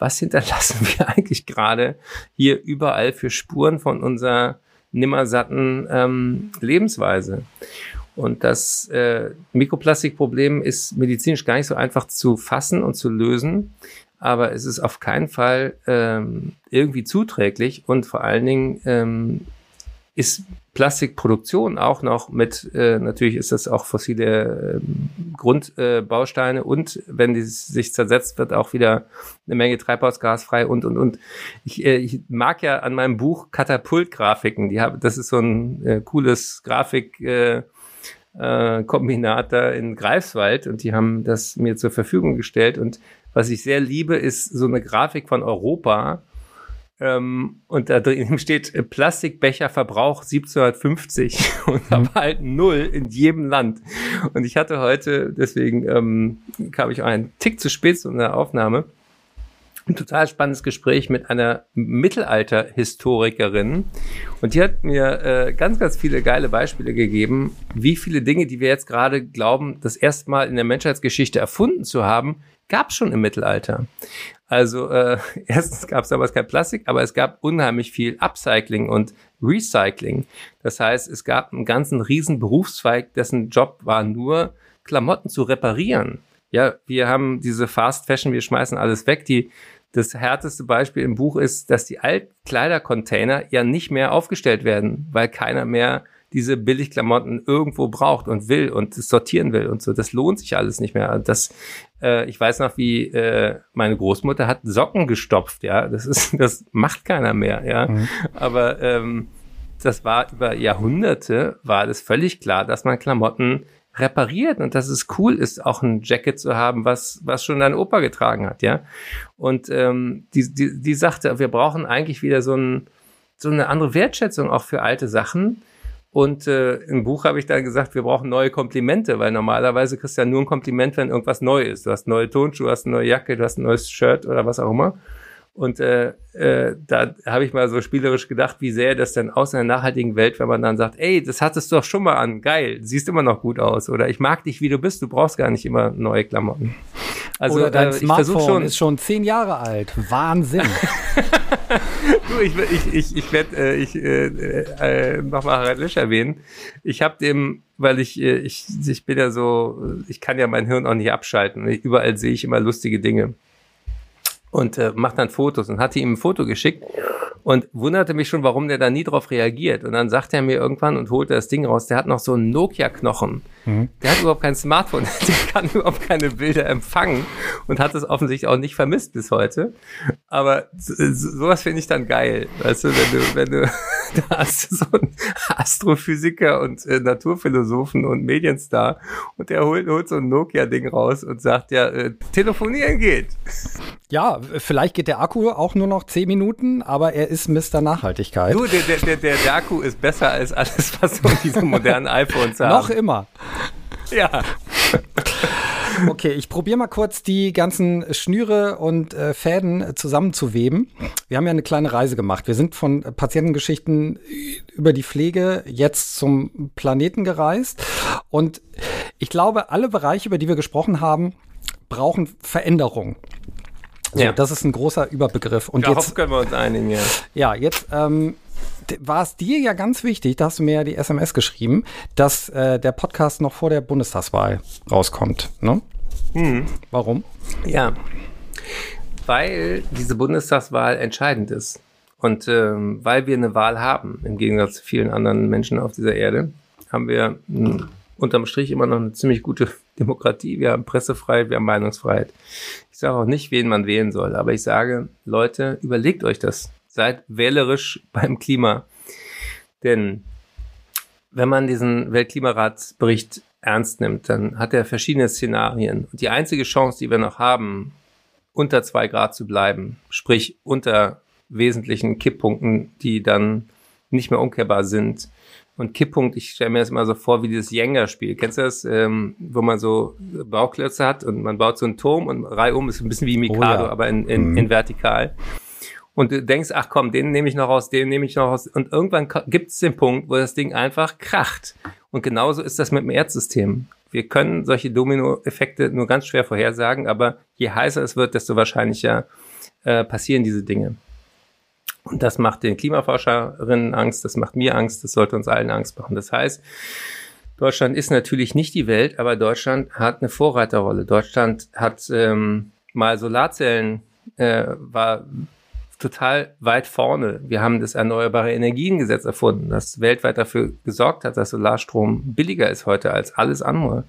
Speaker 2: was hinterlassen wir eigentlich gerade hier überall für Spuren von unserer nimmersatten ähm, Lebensweise? Und das äh, Mikroplastikproblem ist medizinisch gar nicht so einfach zu fassen und zu lösen, aber es ist auf keinen Fall ähm, irgendwie zuträglich und vor allen Dingen ähm, ist Plastikproduktion auch noch mit, äh, natürlich ist das auch fossile äh, Grundbausteine äh, und wenn die sich zersetzt, wird auch wieder eine Menge Treibhausgas frei und und und. Ich, äh, ich mag ja an meinem Buch Katapultgrafiken, die habe, das ist so ein äh, cooles Grafik. Äh, äh, Kombinat da in Greifswald und die haben das mir zur Verfügung gestellt und was ich sehr liebe, ist so eine Grafik von Europa, ähm, und da drin steht äh, Plastikbecherverbrauch 1750 und mhm. aber halt null in jedem Land. Und ich hatte heute, deswegen ähm, kam ich auch einen Tick zu spät zu einer Aufnahme, ein total spannendes Gespräch mit einer Mittelalter-Historikerin. Und die hat mir äh, ganz, ganz viele geile Beispiele gegeben, wie viele Dinge, die wir jetzt gerade glauben, das erste Mal in der Menschheitsgeschichte erfunden zu haben, gab schon im Mittelalter. Also äh, erstens gab es damals kein Plastik, aber es gab unheimlich viel Upcycling und Recycling. Das heißt, es gab einen ganzen riesen Berufszweig, dessen Job war nur, Klamotten zu reparieren. Ja, wir haben diese Fast Fashion, wir schmeißen alles weg. Die, das härteste Beispiel im Buch ist, dass die Altkleidercontainer ja nicht mehr aufgestellt werden, weil keiner mehr diese Billigklamotten irgendwo braucht und will und sortieren will und so. Das lohnt sich alles nicht mehr. Das, äh, ich weiß noch, wie äh, meine Großmutter hat Socken gestopft, ja. Das ist, das macht keiner mehr, ja. Mhm. Aber ähm, das war über Jahrhunderte, war das völlig klar, dass man Klamotten repariert und dass es cool ist, auch ein Jacket zu haben, was, was schon dein Opa getragen hat, ja. Und ähm, die, die, die sagte, wir brauchen eigentlich wieder so, ein, so eine andere Wertschätzung auch für alte Sachen Und äh, im Buch habe ich dann gesagt, wir brauchen neue Komplimente, weil normalerweise kriegst du ja nur ein Kompliment, wenn irgendwas neu ist. Du hast neue Tonschuhe, du hast eine neue Jacke, du hast ein neues Shirt oder was auch immer. Und äh, äh, da habe ich mal so spielerisch gedacht, wie sähe das denn aus in einer nachhaltigen Welt, wenn man dann sagt, ey, das hattest du doch schon mal an, geil, siehst immer noch gut aus. Oder ich mag dich, wie du bist, du brauchst gar nicht immer neue Klamotten.
Speaker 3: Also Oder dein äh, Smartphone schon, ist schon zehn Jahre alt. Wahnsinn.
Speaker 2: du, ich, ich, ich, ich werde äh, ich, äh, äh, nochmal Harald Lesch erwähnen. Ich habe dem, weil ich, äh, ich, ich bin ja so, ich kann ja mein Hirn auch nicht abschalten. Überall sehe ich immer lustige Dinge. Und äh, macht dann Fotos und hatte ihm ein Foto geschickt und wunderte mich schon, warum der da nie drauf reagiert. Und dann sagt er mir irgendwann und holte das Ding raus, der hat noch so einen Nokia-Knochen. Mhm. Der hat überhaupt kein Smartphone, der kann überhaupt keine Bilder empfangen und hat es offensichtlich auch nicht vermisst bis heute. Aber so, sowas finde ich dann geil. Weißt du, wenn du, wenn du, da hast du so einen Astrophysiker und äh, Naturphilosophen und Medienstar und der holt, holt so ein Nokia-Ding raus und sagt ja, äh, telefonieren geht.
Speaker 3: Ja, vielleicht geht der Akku auch nur noch zehn Minuten, aber er ist Mr. Nachhaltigkeit.
Speaker 2: Du, der, der, der, der Akku ist besser als alles, was so diese modernen iPhones haben.
Speaker 3: Noch immer. Ja. Okay, ich probiere mal kurz die ganzen Schnüre und äh, Fäden zusammenzuweben. Wir haben ja eine kleine Reise gemacht. Wir sind von Patientengeschichten über die Pflege jetzt zum Planeten gereist. Und ich glaube, alle Bereiche, über die wir gesprochen haben, brauchen Veränderung. So, ja. Das ist ein großer Überbegriff.
Speaker 2: Und Darauf jetzt können wir uns einigen, ja.
Speaker 3: Ja, jetzt ähm, war es dir ja ganz wichtig, da hast du mir ja die SMS geschrieben, dass äh, der Podcast noch vor der Bundestagswahl rauskommt. Ne? Mhm. Warum?
Speaker 2: Ja, weil diese Bundestagswahl entscheidend ist. Und ähm, weil wir eine Wahl haben, im Gegensatz zu vielen anderen Menschen auf dieser Erde, haben wir mh, unterm Strich immer noch eine ziemlich gute Demokratie. Wir haben Pressefreiheit, wir haben Meinungsfreiheit. Ich sage auch nicht, wen man wählen soll, aber ich sage, Leute, überlegt euch das. Seid wählerisch beim Klima. Denn wenn man diesen Weltklimaratsbericht ernst nimmt, dann hat er verschiedene Szenarien. Und die einzige Chance, die wir noch haben, unter zwei Grad zu bleiben, sprich unter wesentlichen Kipppunkten, die dann nicht mehr umkehrbar sind. Und Kipppunkt, ich stelle mir das immer so vor wie dieses Jenga-Spiel. Kennst du das, ähm, wo man so Bauklötze hat und man baut so einen Turm und reihum ist ein bisschen wie Mikado, oh ja. aber in, in, mhm. in vertikal und du denkst, ach komm, den nehme ich noch raus, den nehme ich noch raus. Und irgendwann gibt es den Punkt, wo das Ding einfach kracht. Und genauso ist das mit dem Erdsystem. Wir können solche Dominoeffekte nur ganz schwer vorhersagen, aber je heißer es wird, desto wahrscheinlicher äh, passieren diese Dinge. Und das macht den Klimaforscherinnen Angst, das macht mir Angst, das sollte uns allen Angst machen. Das heißt, Deutschland ist natürlich nicht die Welt, aber Deutschland hat eine Vorreiterrolle. Deutschland hat ähm, mal Solarzellen, äh, war total weit vorne. Wir haben das Erneuerbare Energiengesetz erfunden, das weltweit dafür gesorgt hat, dass Solarstrom billiger ist heute als alles andere.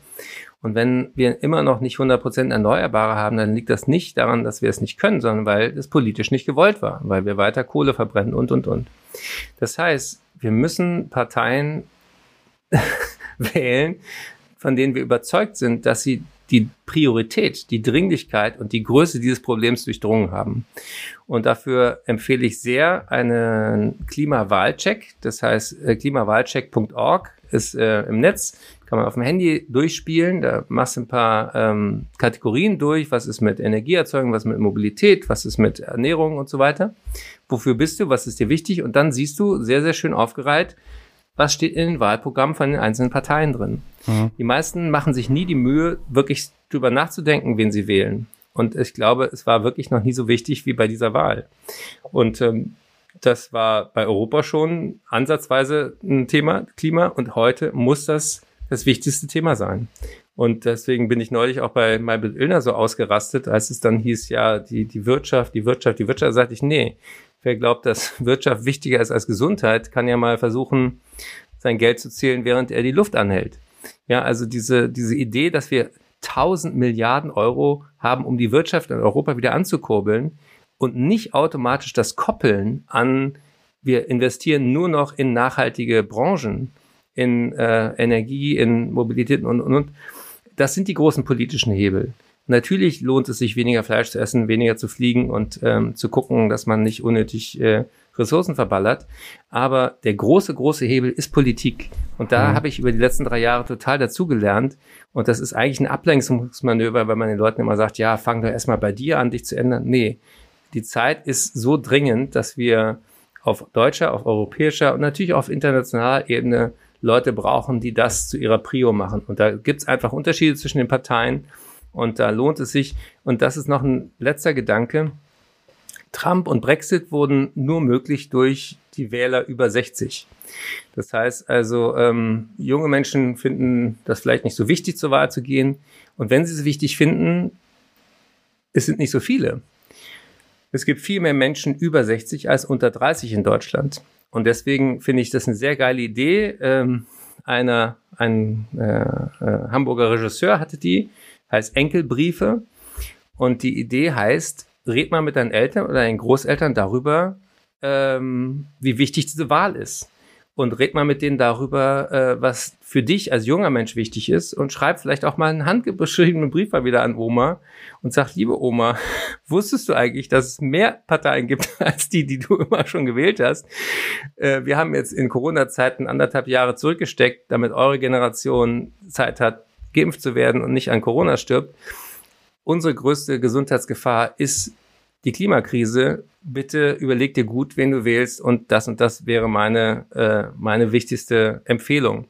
Speaker 2: Und wenn wir immer noch nicht 100% Erneuerbare haben, dann liegt das nicht daran, dass wir es nicht können, sondern weil es politisch nicht gewollt war, weil wir weiter Kohle verbrennen und, und, und. Das heißt, wir müssen Parteien wählen, von denen wir überzeugt sind, dass sie die Priorität, die Dringlichkeit und die Größe dieses Problems durchdrungen haben. Und dafür empfehle ich sehr einen Klimawahlcheck. Das heißt, äh, klimawahlcheck.org ist äh, im Netz, kann man auf dem Handy durchspielen. Da machst du ein paar ähm, Kategorien durch. Was ist mit Energieerzeugung, was ist mit Mobilität, was ist mit Ernährung und so weiter. Wofür bist du, was ist dir wichtig? Und dann siehst du sehr, sehr schön aufgereiht, was steht in den Wahlprogrammen von den einzelnen Parteien drin. Mhm. Die meisten machen sich nie die Mühe, wirklich drüber nachzudenken, wen sie wählen. Und ich glaube, es war wirklich noch nie so wichtig wie bei dieser Wahl. Und ähm, das war bei Europa schon ansatzweise ein Thema, Klima. Und heute muss das das wichtigste Thema sein. Und deswegen bin ich neulich auch bei Maybrit Illner so ausgerastet, als es dann hieß, ja, die, die Wirtschaft, die Wirtschaft, die Wirtschaft, da sagte ich, nee, wer glaubt, dass Wirtschaft wichtiger ist als Gesundheit, kann ja mal versuchen, sein Geld zu zählen, während er die Luft anhält. Ja, also diese, diese Idee, dass wir 1000 Milliarden Euro haben, um die Wirtschaft in Europa wieder anzukurbeln und nicht automatisch das Koppeln an, wir investieren nur noch in nachhaltige Branchen, in äh, Energie, in Mobilität und, und, und. Das sind die großen politischen Hebel. Natürlich lohnt es sich, weniger Fleisch zu essen, weniger zu fliegen und ähm, zu gucken, dass man nicht unnötig äh, Ressourcen verballert. Aber der große, große Hebel ist Politik. Und da mhm. habe ich über die letzten drei Jahre total dazugelernt. Und das ist eigentlich ein Ablenkungsmanöver, weil man den Leuten immer sagt, ja, fang doch erstmal bei dir an, dich zu ändern. Nee, die Zeit ist so dringend, dass wir auf deutscher, auf europäischer und natürlich auf internationaler Ebene Leute brauchen, die das zu ihrer Prio machen. Und da gibt es einfach Unterschiede zwischen den Parteien. Und da lohnt es sich. Und das ist noch ein letzter Gedanke. Trump und Brexit wurden nur möglich durch die Wähler über 60. Das heißt also, ähm, junge Menschen finden das vielleicht nicht so wichtig, zur Wahl zu gehen. Und wenn sie es wichtig finden, es sind nicht so viele. Es gibt viel mehr Menschen über 60 als unter 30 in Deutschland. Und deswegen finde ich das eine sehr geile Idee. Ähm, einer, ein äh, äh, Hamburger Regisseur hatte die, heißt Enkelbriefe. Und die Idee heißt, red mal mit deinen Eltern oder deinen Großeltern darüber, ähm, wie wichtig diese Wahl ist. Und red mal mit denen darüber, äh, was für dich als junger Mensch wichtig ist und schreib vielleicht auch mal einen handgeschriebenen Brief mal wieder an Oma und sag, liebe Oma, wusstest du eigentlich, dass es mehr Parteien gibt als die, die du immer schon gewählt hast? Äh, wir haben jetzt in Corona-Zeiten anderthalb Jahre zurückgesteckt, damit eure Generation Zeit hat, geimpft zu werden und nicht an Corona stirbt unsere größte Gesundheitsgefahr ist die Klimakrise. Bitte überleg dir gut, wen du wählst und das und das wäre meine, äh, meine wichtigste Empfehlung.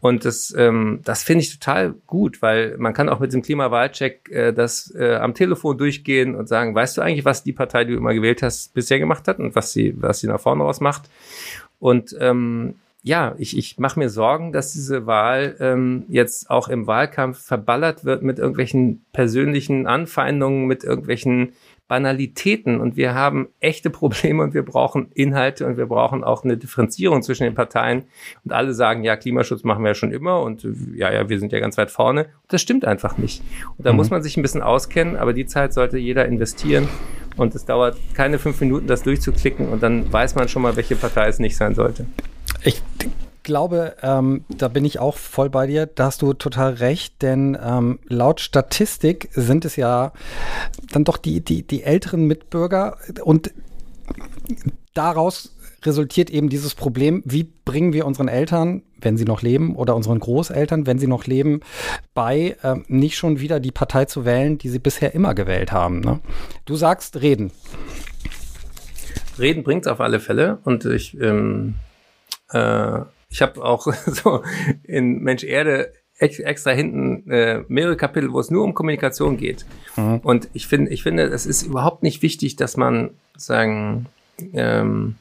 Speaker 2: Und das, ähm, das finde ich total gut, weil man kann auch mit dem Klimawahlcheck äh, das äh, am Telefon durchgehen und sagen, weißt du eigentlich, was die Partei, die du immer gewählt hast, bisher gemacht hat und was sie, was sie nach vorne raus macht? Und ähm, ja, ich, ich mache mir Sorgen, dass diese Wahl ähm, jetzt auch im Wahlkampf verballert wird mit irgendwelchen persönlichen Anfeindungen, mit irgendwelchen Banalitäten. Und wir haben echte Probleme und wir brauchen Inhalte und wir brauchen auch eine Differenzierung zwischen den Parteien. Und alle sagen, ja, Klimaschutz machen wir ja schon immer und ja, ja, wir sind ja ganz weit vorne. Das stimmt einfach nicht. Und da mhm. muss man sich ein bisschen auskennen, aber die Zeit sollte jeder investieren. Und es dauert keine fünf Minuten, das durchzuklicken und dann weiß man schon mal, welche Partei es nicht sein sollte.
Speaker 3: Ich glaube, ähm, da bin ich auch voll bei dir. Da hast du total recht, denn ähm, laut Statistik sind es ja dann doch die, die, die älteren Mitbürger und daraus resultiert eben dieses Problem, wie bringen wir unseren Eltern, wenn sie noch leben, oder unseren Großeltern, wenn sie noch leben, bei, äh, nicht schon wieder die Partei zu wählen, die sie bisher immer gewählt haben. Ne? Du sagst reden.
Speaker 2: Reden bringt es auf alle Fälle und ich ähm, äh, ich habe auch so in Mensch Erde extra hinten äh, mehrere Kapitel, wo es nur um Kommunikation geht. Mhm. Und ich finde, ich finde, es ist überhaupt nicht wichtig, dass man sagen ähm,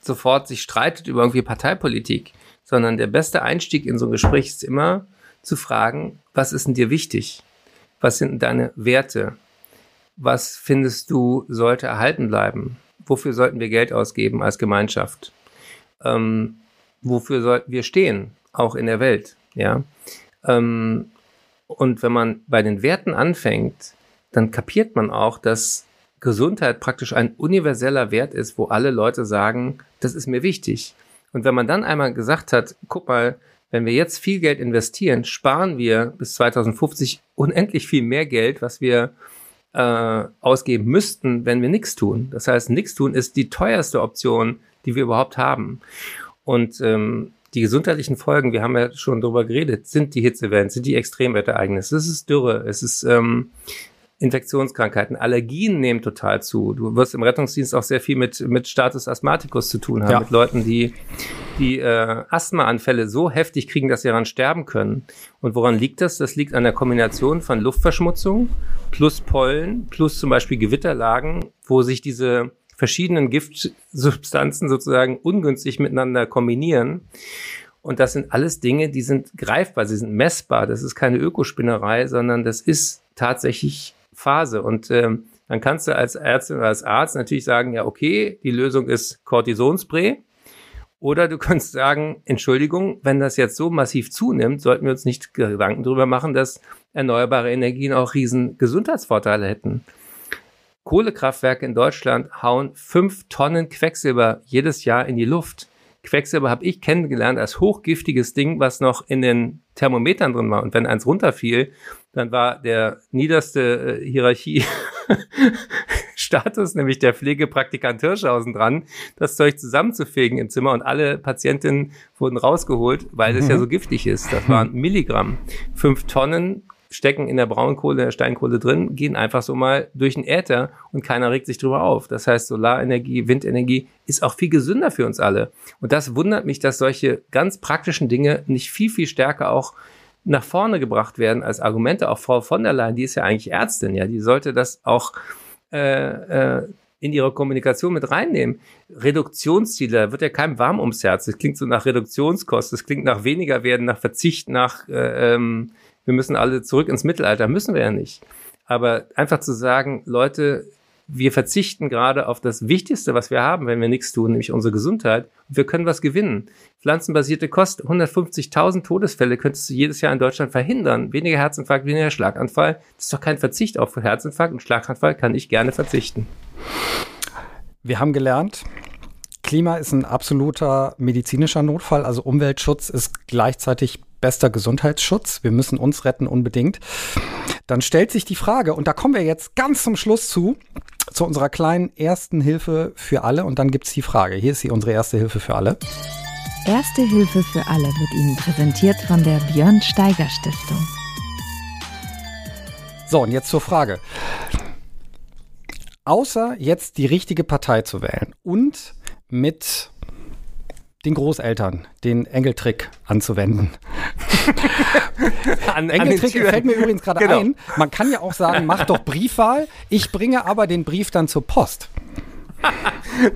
Speaker 2: sofort sich streitet über irgendwie Parteipolitik, sondern der beste Einstieg in so ein Gespräch ist immer zu fragen, was ist denn dir wichtig? Was sind deine Werte? Was findest du sollte erhalten bleiben? Wofür sollten wir Geld ausgeben als Gemeinschaft? Ähm, wofür sollten wir stehen, auch in der Welt, ja. Ähm, und wenn man bei den Werten anfängt, dann kapiert man auch, dass Gesundheit praktisch ein universeller Wert ist, wo alle Leute sagen, das ist mir wichtig. Und wenn man dann einmal gesagt hat, guck mal, wenn wir jetzt viel Geld investieren, sparen wir bis 2050 unendlich viel mehr Geld, was wir äh, ausgeben müssten, wenn wir nichts tun. Das heißt, nichts tun ist die teuerste Option, die wir überhaupt haben. Und ähm, die gesundheitlichen Folgen, wir haben ja schon darüber geredet, sind die Hitzewellen, sind die Extremwetterereignisse, es ist Dürre, es ist ähm, Infektionskrankheiten, Allergien nehmen total zu. Du wirst im Rettungsdienst auch sehr viel mit, mit Status Asthmaticus zu tun haben, ja. mit Leuten, die die äh, Asthmaanfälle so heftig kriegen, dass sie daran sterben können. Und woran liegt das? Das liegt an der Kombination von Luftverschmutzung plus Pollen plus zum Beispiel Gewitterlagen, wo sich diese verschiedenen Giftsubstanzen sozusagen ungünstig miteinander kombinieren. Und das sind alles Dinge, die sind greifbar, sie sind messbar. Das ist keine Ökospinnerei, sondern das ist tatsächlich Phase. Und ähm, dann kannst du als Ärztin oder als Arzt natürlich sagen, ja, okay, die Lösung ist Cortisonspray. Oder du kannst sagen, Entschuldigung, wenn das jetzt so massiv zunimmt, sollten wir uns nicht Gedanken darüber machen, dass erneuerbare Energien auch riesen Gesundheitsvorteile hätten. Kohlekraftwerke in Deutschland hauen fünf Tonnen Quecksilber jedes Jahr in die Luft. Quecksilber habe ich kennengelernt als hochgiftiges Ding, was noch in den Thermometern drin war. Und wenn eins runterfiel, dann war der niederste äh, Hierarchie Status, nämlich der Pflegepraktikant Hirschhausen dran, das Zeug zusammenzufegen im Zimmer und alle Patientinnen wurden rausgeholt, weil mhm. es ja so giftig ist. Das waren Milligramm. Fünf Tonnen stecken in der Braunkohle, der Steinkohle drin, gehen einfach so mal durch den Äther und keiner regt sich drüber auf. Das heißt, Solarenergie, Windenergie ist auch viel gesünder für uns alle. Und das wundert mich, dass solche ganz praktischen Dinge nicht viel, viel stärker auch nach vorne gebracht werden als Argumente. Auch Frau von der Leyen, die ist ja eigentlich Ärztin, ja, die sollte das auch äh, äh, in ihrer Kommunikation mit reinnehmen. Reduktionsziele, da wird ja keinem warm ums Herz. Das klingt so nach Reduktionskosten, das klingt nach weniger werden, nach Verzicht, nach äh, ähm, wir müssen alle zurück ins Mittelalter, müssen wir ja nicht. Aber einfach zu sagen, Leute, wir verzichten gerade auf das Wichtigste, was wir haben, wenn wir nichts tun, nämlich unsere Gesundheit. Und wir können was gewinnen. Pflanzenbasierte Kost, 150.000 Todesfälle könntest du jedes Jahr in Deutschland verhindern. Weniger Herzinfarkt, weniger Schlaganfall. Das ist doch kein Verzicht auf Herzinfarkt und Schlaganfall kann ich gerne verzichten.
Speaker 3: Wir haben gelernt, Klima ist ein absoluter medizinischer Notfall, also Umweltschutz ist gleichzeitig bester Gesundheitsschutz. Wir müssen uns retten unbedingt. Dann stellt sich die Frage, und da kommen wir jetzt ganz zum Schluss zu, zu unserer kleinen ersten Hilfe für alle. Und dann gibt es die Frage. Hier ist sie, unsere erste Hilfe für alle.
Speaker 1: Erste Hilfe für alle wird Ihnen präsentiert von der Björn Steiger Stiftung.
Speaker 3: So, und jetzt zur Frage. Außer jetzt die richtige Partei zu wählen und mit den Großeltern den Engeltrick anzuwenden. an, Engeltrick an fällt mir übrigens gerade genau. ein. Man kann ja auch sagen, mach doch Briefwahl. Ich bringe aber den Brief dann zur Post.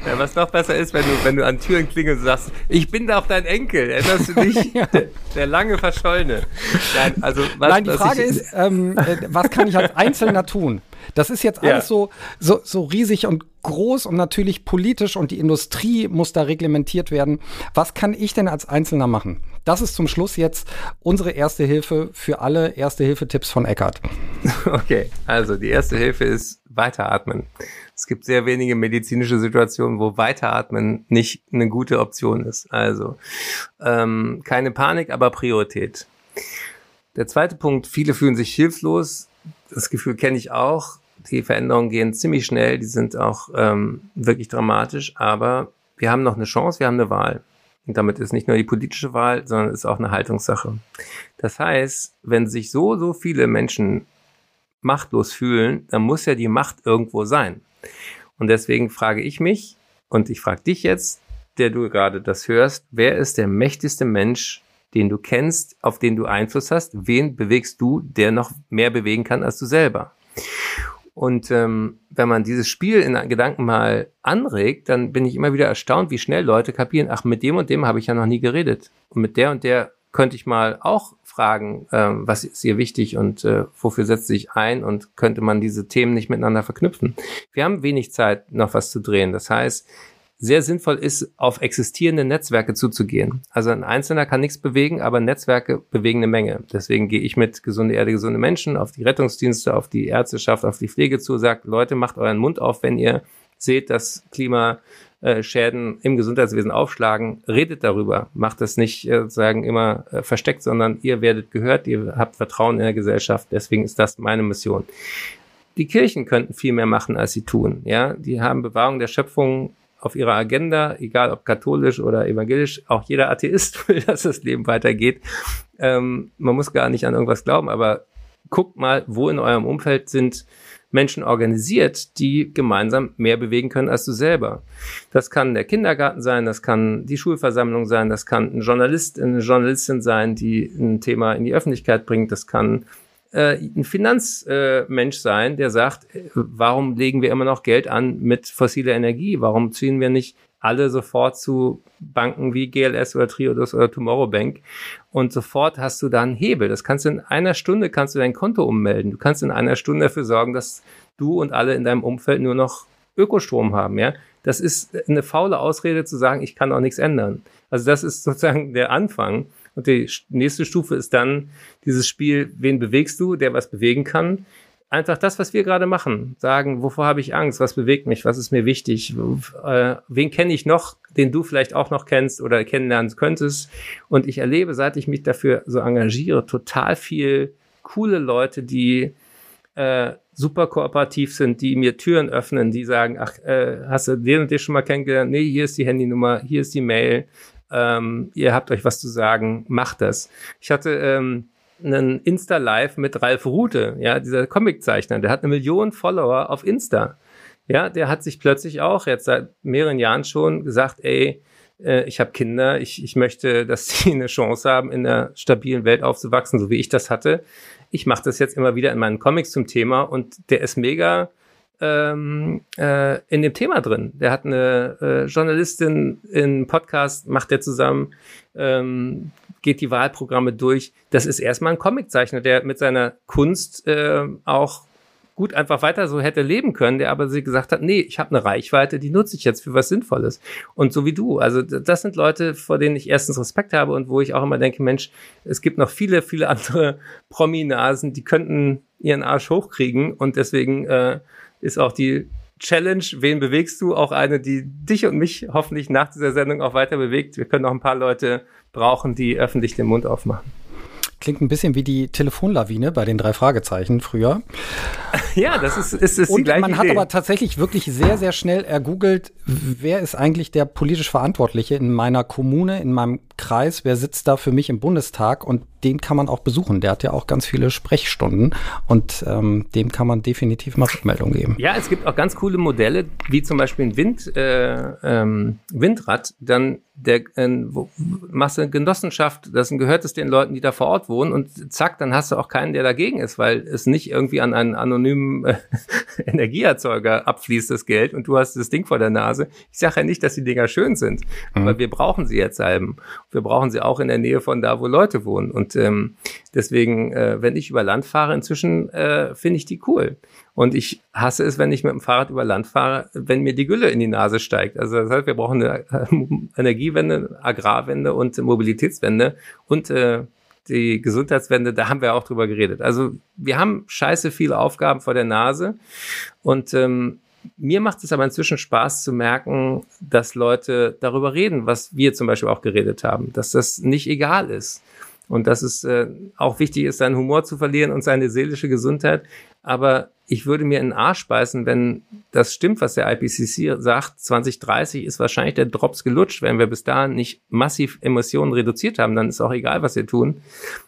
Speaker 2: ja, was noch besser ist, wenn du, wenn du an Türen klingelst und sagst, ich bin doch dein Enkel, erinnerst du dich? ja. der, der, lange Verschollene.
Speaker 3: Nein, also, was, Nein die Frage ist, ähm, äh, was kann ich als Einzelner tun? Das ist jetzt alles ja. so, so, so riesig und groß und natürlich politisch und die Industrie muss da reglementiert werden. Was kann ich denn als Einzelner machen? Das ist zum Schluss jetzt unsere erste Hilfe für alle Erste Hilfe-Tipps von Eckart.
Speaker 2: Okay, also die erste Hilfe ist weiteratmen. Es gibt sehr wenige medizinische Situationen, wo Weiteratmen nicht eine gute Option ist. Also ähm, keine Panik, aber Priorität. Der zweite Punkt, viele fühlen sich hilflos. Das Gefühl kenne ich auch. Die Veränderungen gehen ziemlich schnell, die sind auch ähm, wirklich dramatisch, aber wir haben noch eine Chance, wir haben eine Wahl. Und damit ist nicht nur die politische Wahl, sondern ist auch eine Haltungssache. Das heißt, wenn sich so, so viele Menschen machtlos fühlen, dann muss ja die Macht irgendwo sein. Und deswegen frage ich mich, und ich frage dich jetzt, der du gerade das hörst, wer ist der mächtigste Mensch, den du kennst, auf den du Einfluss hast? Wen bewegst du, der noch mehr bewegen kann als du selber? Und ähm, wenn man dieses Spiel in Gedanken mal anregt, dann bin ich immer wieder erstaunt, wie schnell Leute kapieren, ach, mit dem und dem habe ich ja noch nie geredet. Und mit der und der könnte ich mal auch fragen, ähm, was ist ihr wichtig und äh, wofür setzt sich ein und könnte man diese Themen nicht miteinander verknüpfen. Wir haben wenig Zeit, noch was zu drehen. Das heißt, sehr sinnvoll ist, auf existierende Netzwerke zuzugehen. Also ein Einzelner kann nichts bewegen, aber Netzwerke bewegen eine Menge. Deswegen gehe ich mit gesunde Erde, gesunde Menschen auf die Rettungsdienste, auf die Ärzteschaft, auf die Pflege zu, sagt, Leute, macht euren Mund auf, wenn ihr seht, dass Klimaschäden im Gesundheitswesen aufschlagen, redet darüber. Macht das nicht äh, sozusagen immer äh, versteckt, sondern ihr werdet gehört, ihr habt Vertrauen in der Gesellschaft. Deswegen ist das meine Mission. Die Kirchen könnten viel mehr machen, als sie tun. Ja, die haben Bewahrung der Schöpfung auf ihrer Agenda, egal ob katholisch oder evangelisch, auch jeder Atheist will, dass das Leben weitergeht. Ähm, man muss gar nicht an irgendwas glauben, aber guckt mal, wo in eurem Umfeld sind Menschen organisiert, die gemeinsam mehr bewegen können als du selber. Das kann der Kindergarten sein, das kann die Schulversammlung sein, das kann ein Journalist, eine Journalistin sein, die ein Thema in die Öffentlichkeit bringt, das kann äh, ein Finanzmensch äh, sein, der sagt, äh, warum legen wir immer noch Geld an mit fossiler Energie? Warum ziehen wir nicht alle sofort zu Banken wie GLS oder Triodos oder Tomorrow Bank und sofort hast du da einen Hebel. Das kannst du in einer Stunde kannst du dein Konto ummelden. Du kannst in einer Stunde dafür sorgen, dass du und alle in deinem Umfeld nur noch Ökostrom haben, ja. Das ist eine faule Ausrede zu sagen, ich kann auch nichts ändern. Also das ist sozusagen der Anfang. Und die nächste Stufe ist dann dieses Spiel, wen bewegst du, der was bewegen kann? einfach das, was wir gerade machen, sagen, wovor habe ich Angst, was bewegt mich, was ist mir wichtig, äh, wen kenne ich noch, den du vielleicht auch noch kennst oder kennenlernen könntest. Und ich erlebe, seit ich mich dafür so engagiere, total viel coole Leute, die äh, super kooperativ sind, die mir Türen öffnen, die sagen, ach, äh, hast du den und den schon mal kennengelernt? Nee, hier ist die Handynummer, hier ist die Mail, ähm, ihr habt euch was zu sagen, macht das. Ich hatte ähm, einen Insta-Live mit Ralf Rute, ja, dieser Comiczeichner, der hat eine Million Follower auf Insta. Ja, der hat sich plötzlich auch jetzt seit mehreren Jahren schon gesagt, ey, äh, ich habe Kinder, ich, ich möchte, dass sie eine Chance haben, in einer stabilen Welt aufzuwachsen, so wie ich das hatte. Ich mache das jetzt immer wieder in meinen Comics zum Thema und der ist mega ähm, äh, in dem Thema drin. Der hat eine äh, Journalistin in Podcast, macht der zusammen, ähm, geht die Wahlprogramme durch. Das ist erstmal ein Comiczeichner, der mit seiner Kunst äh, auch gut einfach weiter so hätte leben können, der aber sie gesagt hat, nee, ich habe eine Reichweite, die nutze ich jetzt für was Sinnvolles. Und so wie du. Also das sind Leute, vor denen ich erstens Respekt habe und wo ich auch immer denke, Mensch, es gibt noch viele, viele andere Prominasen, die könnten ihren Arsch hochkriegen und deswegen äh, ist auch die Challenge, wen bewegst du, auch eine, die dich und mich hoffentlich nach dieser Sendung auch weiter bewegt. Wir können noch ein paar Leute brauchen, die öffentlich den Mund aufmachen.
Speaker 3: Klingt ein bisschen wie die Telefonlawine bei den drei Fragezeichen früher.
Speaker 2: Ja, das ist, ist, ist Und die gleiche
Speaker 3: man hat aber tatsächlich wirklich sehr, sehr schnell ergoogelt, wer ist eigentlich der politisch Verantwortliche in meiner Kommune, in meinem Kreis, wer sitzt da für mich im Bundestag und den kann man auch besuchen. Der hat ja auch ganz viele Sprechstunden und ähm, dem kann man definitiv mal Rückmeldung geben.
Speaker 2: Ja, es gibt auch ganz coole Modelle, wie zum Beispiel ein Wind, äh, ähm, Windrad, dann der äh, wo, machst du eine Genossenschaft, das gehört es den Leuten, die da vor Ort wohnen und zack, dann hast du auch keinen, der dagegen ist, weil es nicht irgendwie an einen anonymen äh, Energieerzeuger abfließt, das Geld, und du hast das Ding vor der Nase. Ich sage ja nicht, dass die Dinger schön sind, mhm. aber wir brauchen sie jetzt halben. Wir brauchen sie auch in der Nähe von da, wo Leute wohnen. Und ähm, deswegen, äh, wenn ich über Land fahre, inzwischen äh, finde ich die cool. Und ich hasse es, wenn ich mit dem Fahrrad über Land fahre, wenn mir die Gülle in die Nase steigt. Also das heißt, wir brauchen eine äh, Energiewende, Agrarwende und Mobilitätswende und äh, die Gesundheitswende, da haben wir auch drüber geredet. Also wir haben scheiße viele Aufgaben vor der Nase und ähm, mir macht es aber inzwischen Spaß zu merken, dass Leute darüber reden, was wir zum Beispiel auch geredet haben, dass das nicht egal ist. Und dass es äh, auch wichtig ist, seinen Humor zu verlieren und seine seelische Gesundheit. Aber ich würde mir in den Arsch beißen, wenn das stimmt, was der IPCC sagt. 2030 ist wahrscheinlich der Drops gelutscht. Wenn wir bis dahin nicht massiv Emissionen reduziert haben, dann ist auch egal, was wir tun.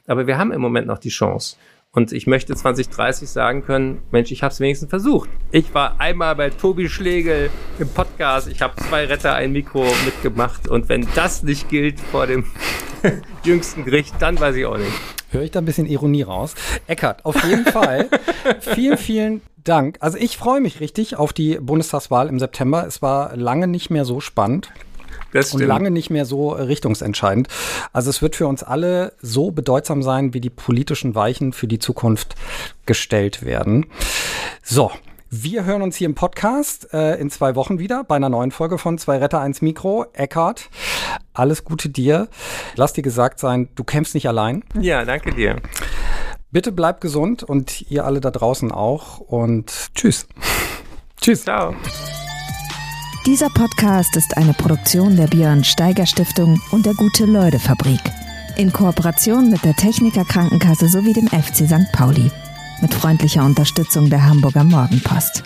Speaker 2: Aber wir haben im Moment noch die Chance. Und ich möchte 2030 sagen können, Mensch, ich habe es wenigstens versucht. Ich war einmal bei Tobi Schlegel im Podcast, ich habe zwei Retter, ein Mikro mitgemacht. Und wenn das nicht gilt vor dem jüngsten Gericht, dann weiß ich auch nicht.
Speaker 3: Höre ich da ein bisschen Ironie raus? Eckart, auf jeden Fall vielen, vielen Dank. Also ich freue mich richtig auf die Bundestagswahl im September. Es war lange nicht mehr so spannend. Das und lange nicht mehr so richtungsentscheidend. Also es wird für uns alle so bedeutsam sein, wie die politischen Weichen für die Zukunft gestellt werden. So, wir hören uns hier im Podcast äh, in zwei Wochen wieder bei einer neuen Folge von Zwei Retter, eins Mikro. Eckart, alles Gute dir. Lass dir gesagt sein, du kämpfst nicht allein.
Speaker 2: Ja, danke dir.
Speaker 3: Bitte bleib gesund und ihr alle da draußen auch. Und tschüss. tschüss. Ciao.
Speaker 1: Dieser Podcast ist eine Produktion der Björn Steiger Stiftung und der Gute-Leute-Fabrik. In Kooperation mit der Techniker Krankenkasse sowie dem FC St. Pauli. Mit freundlicher Unterstützung der Hamburger Morgenpost.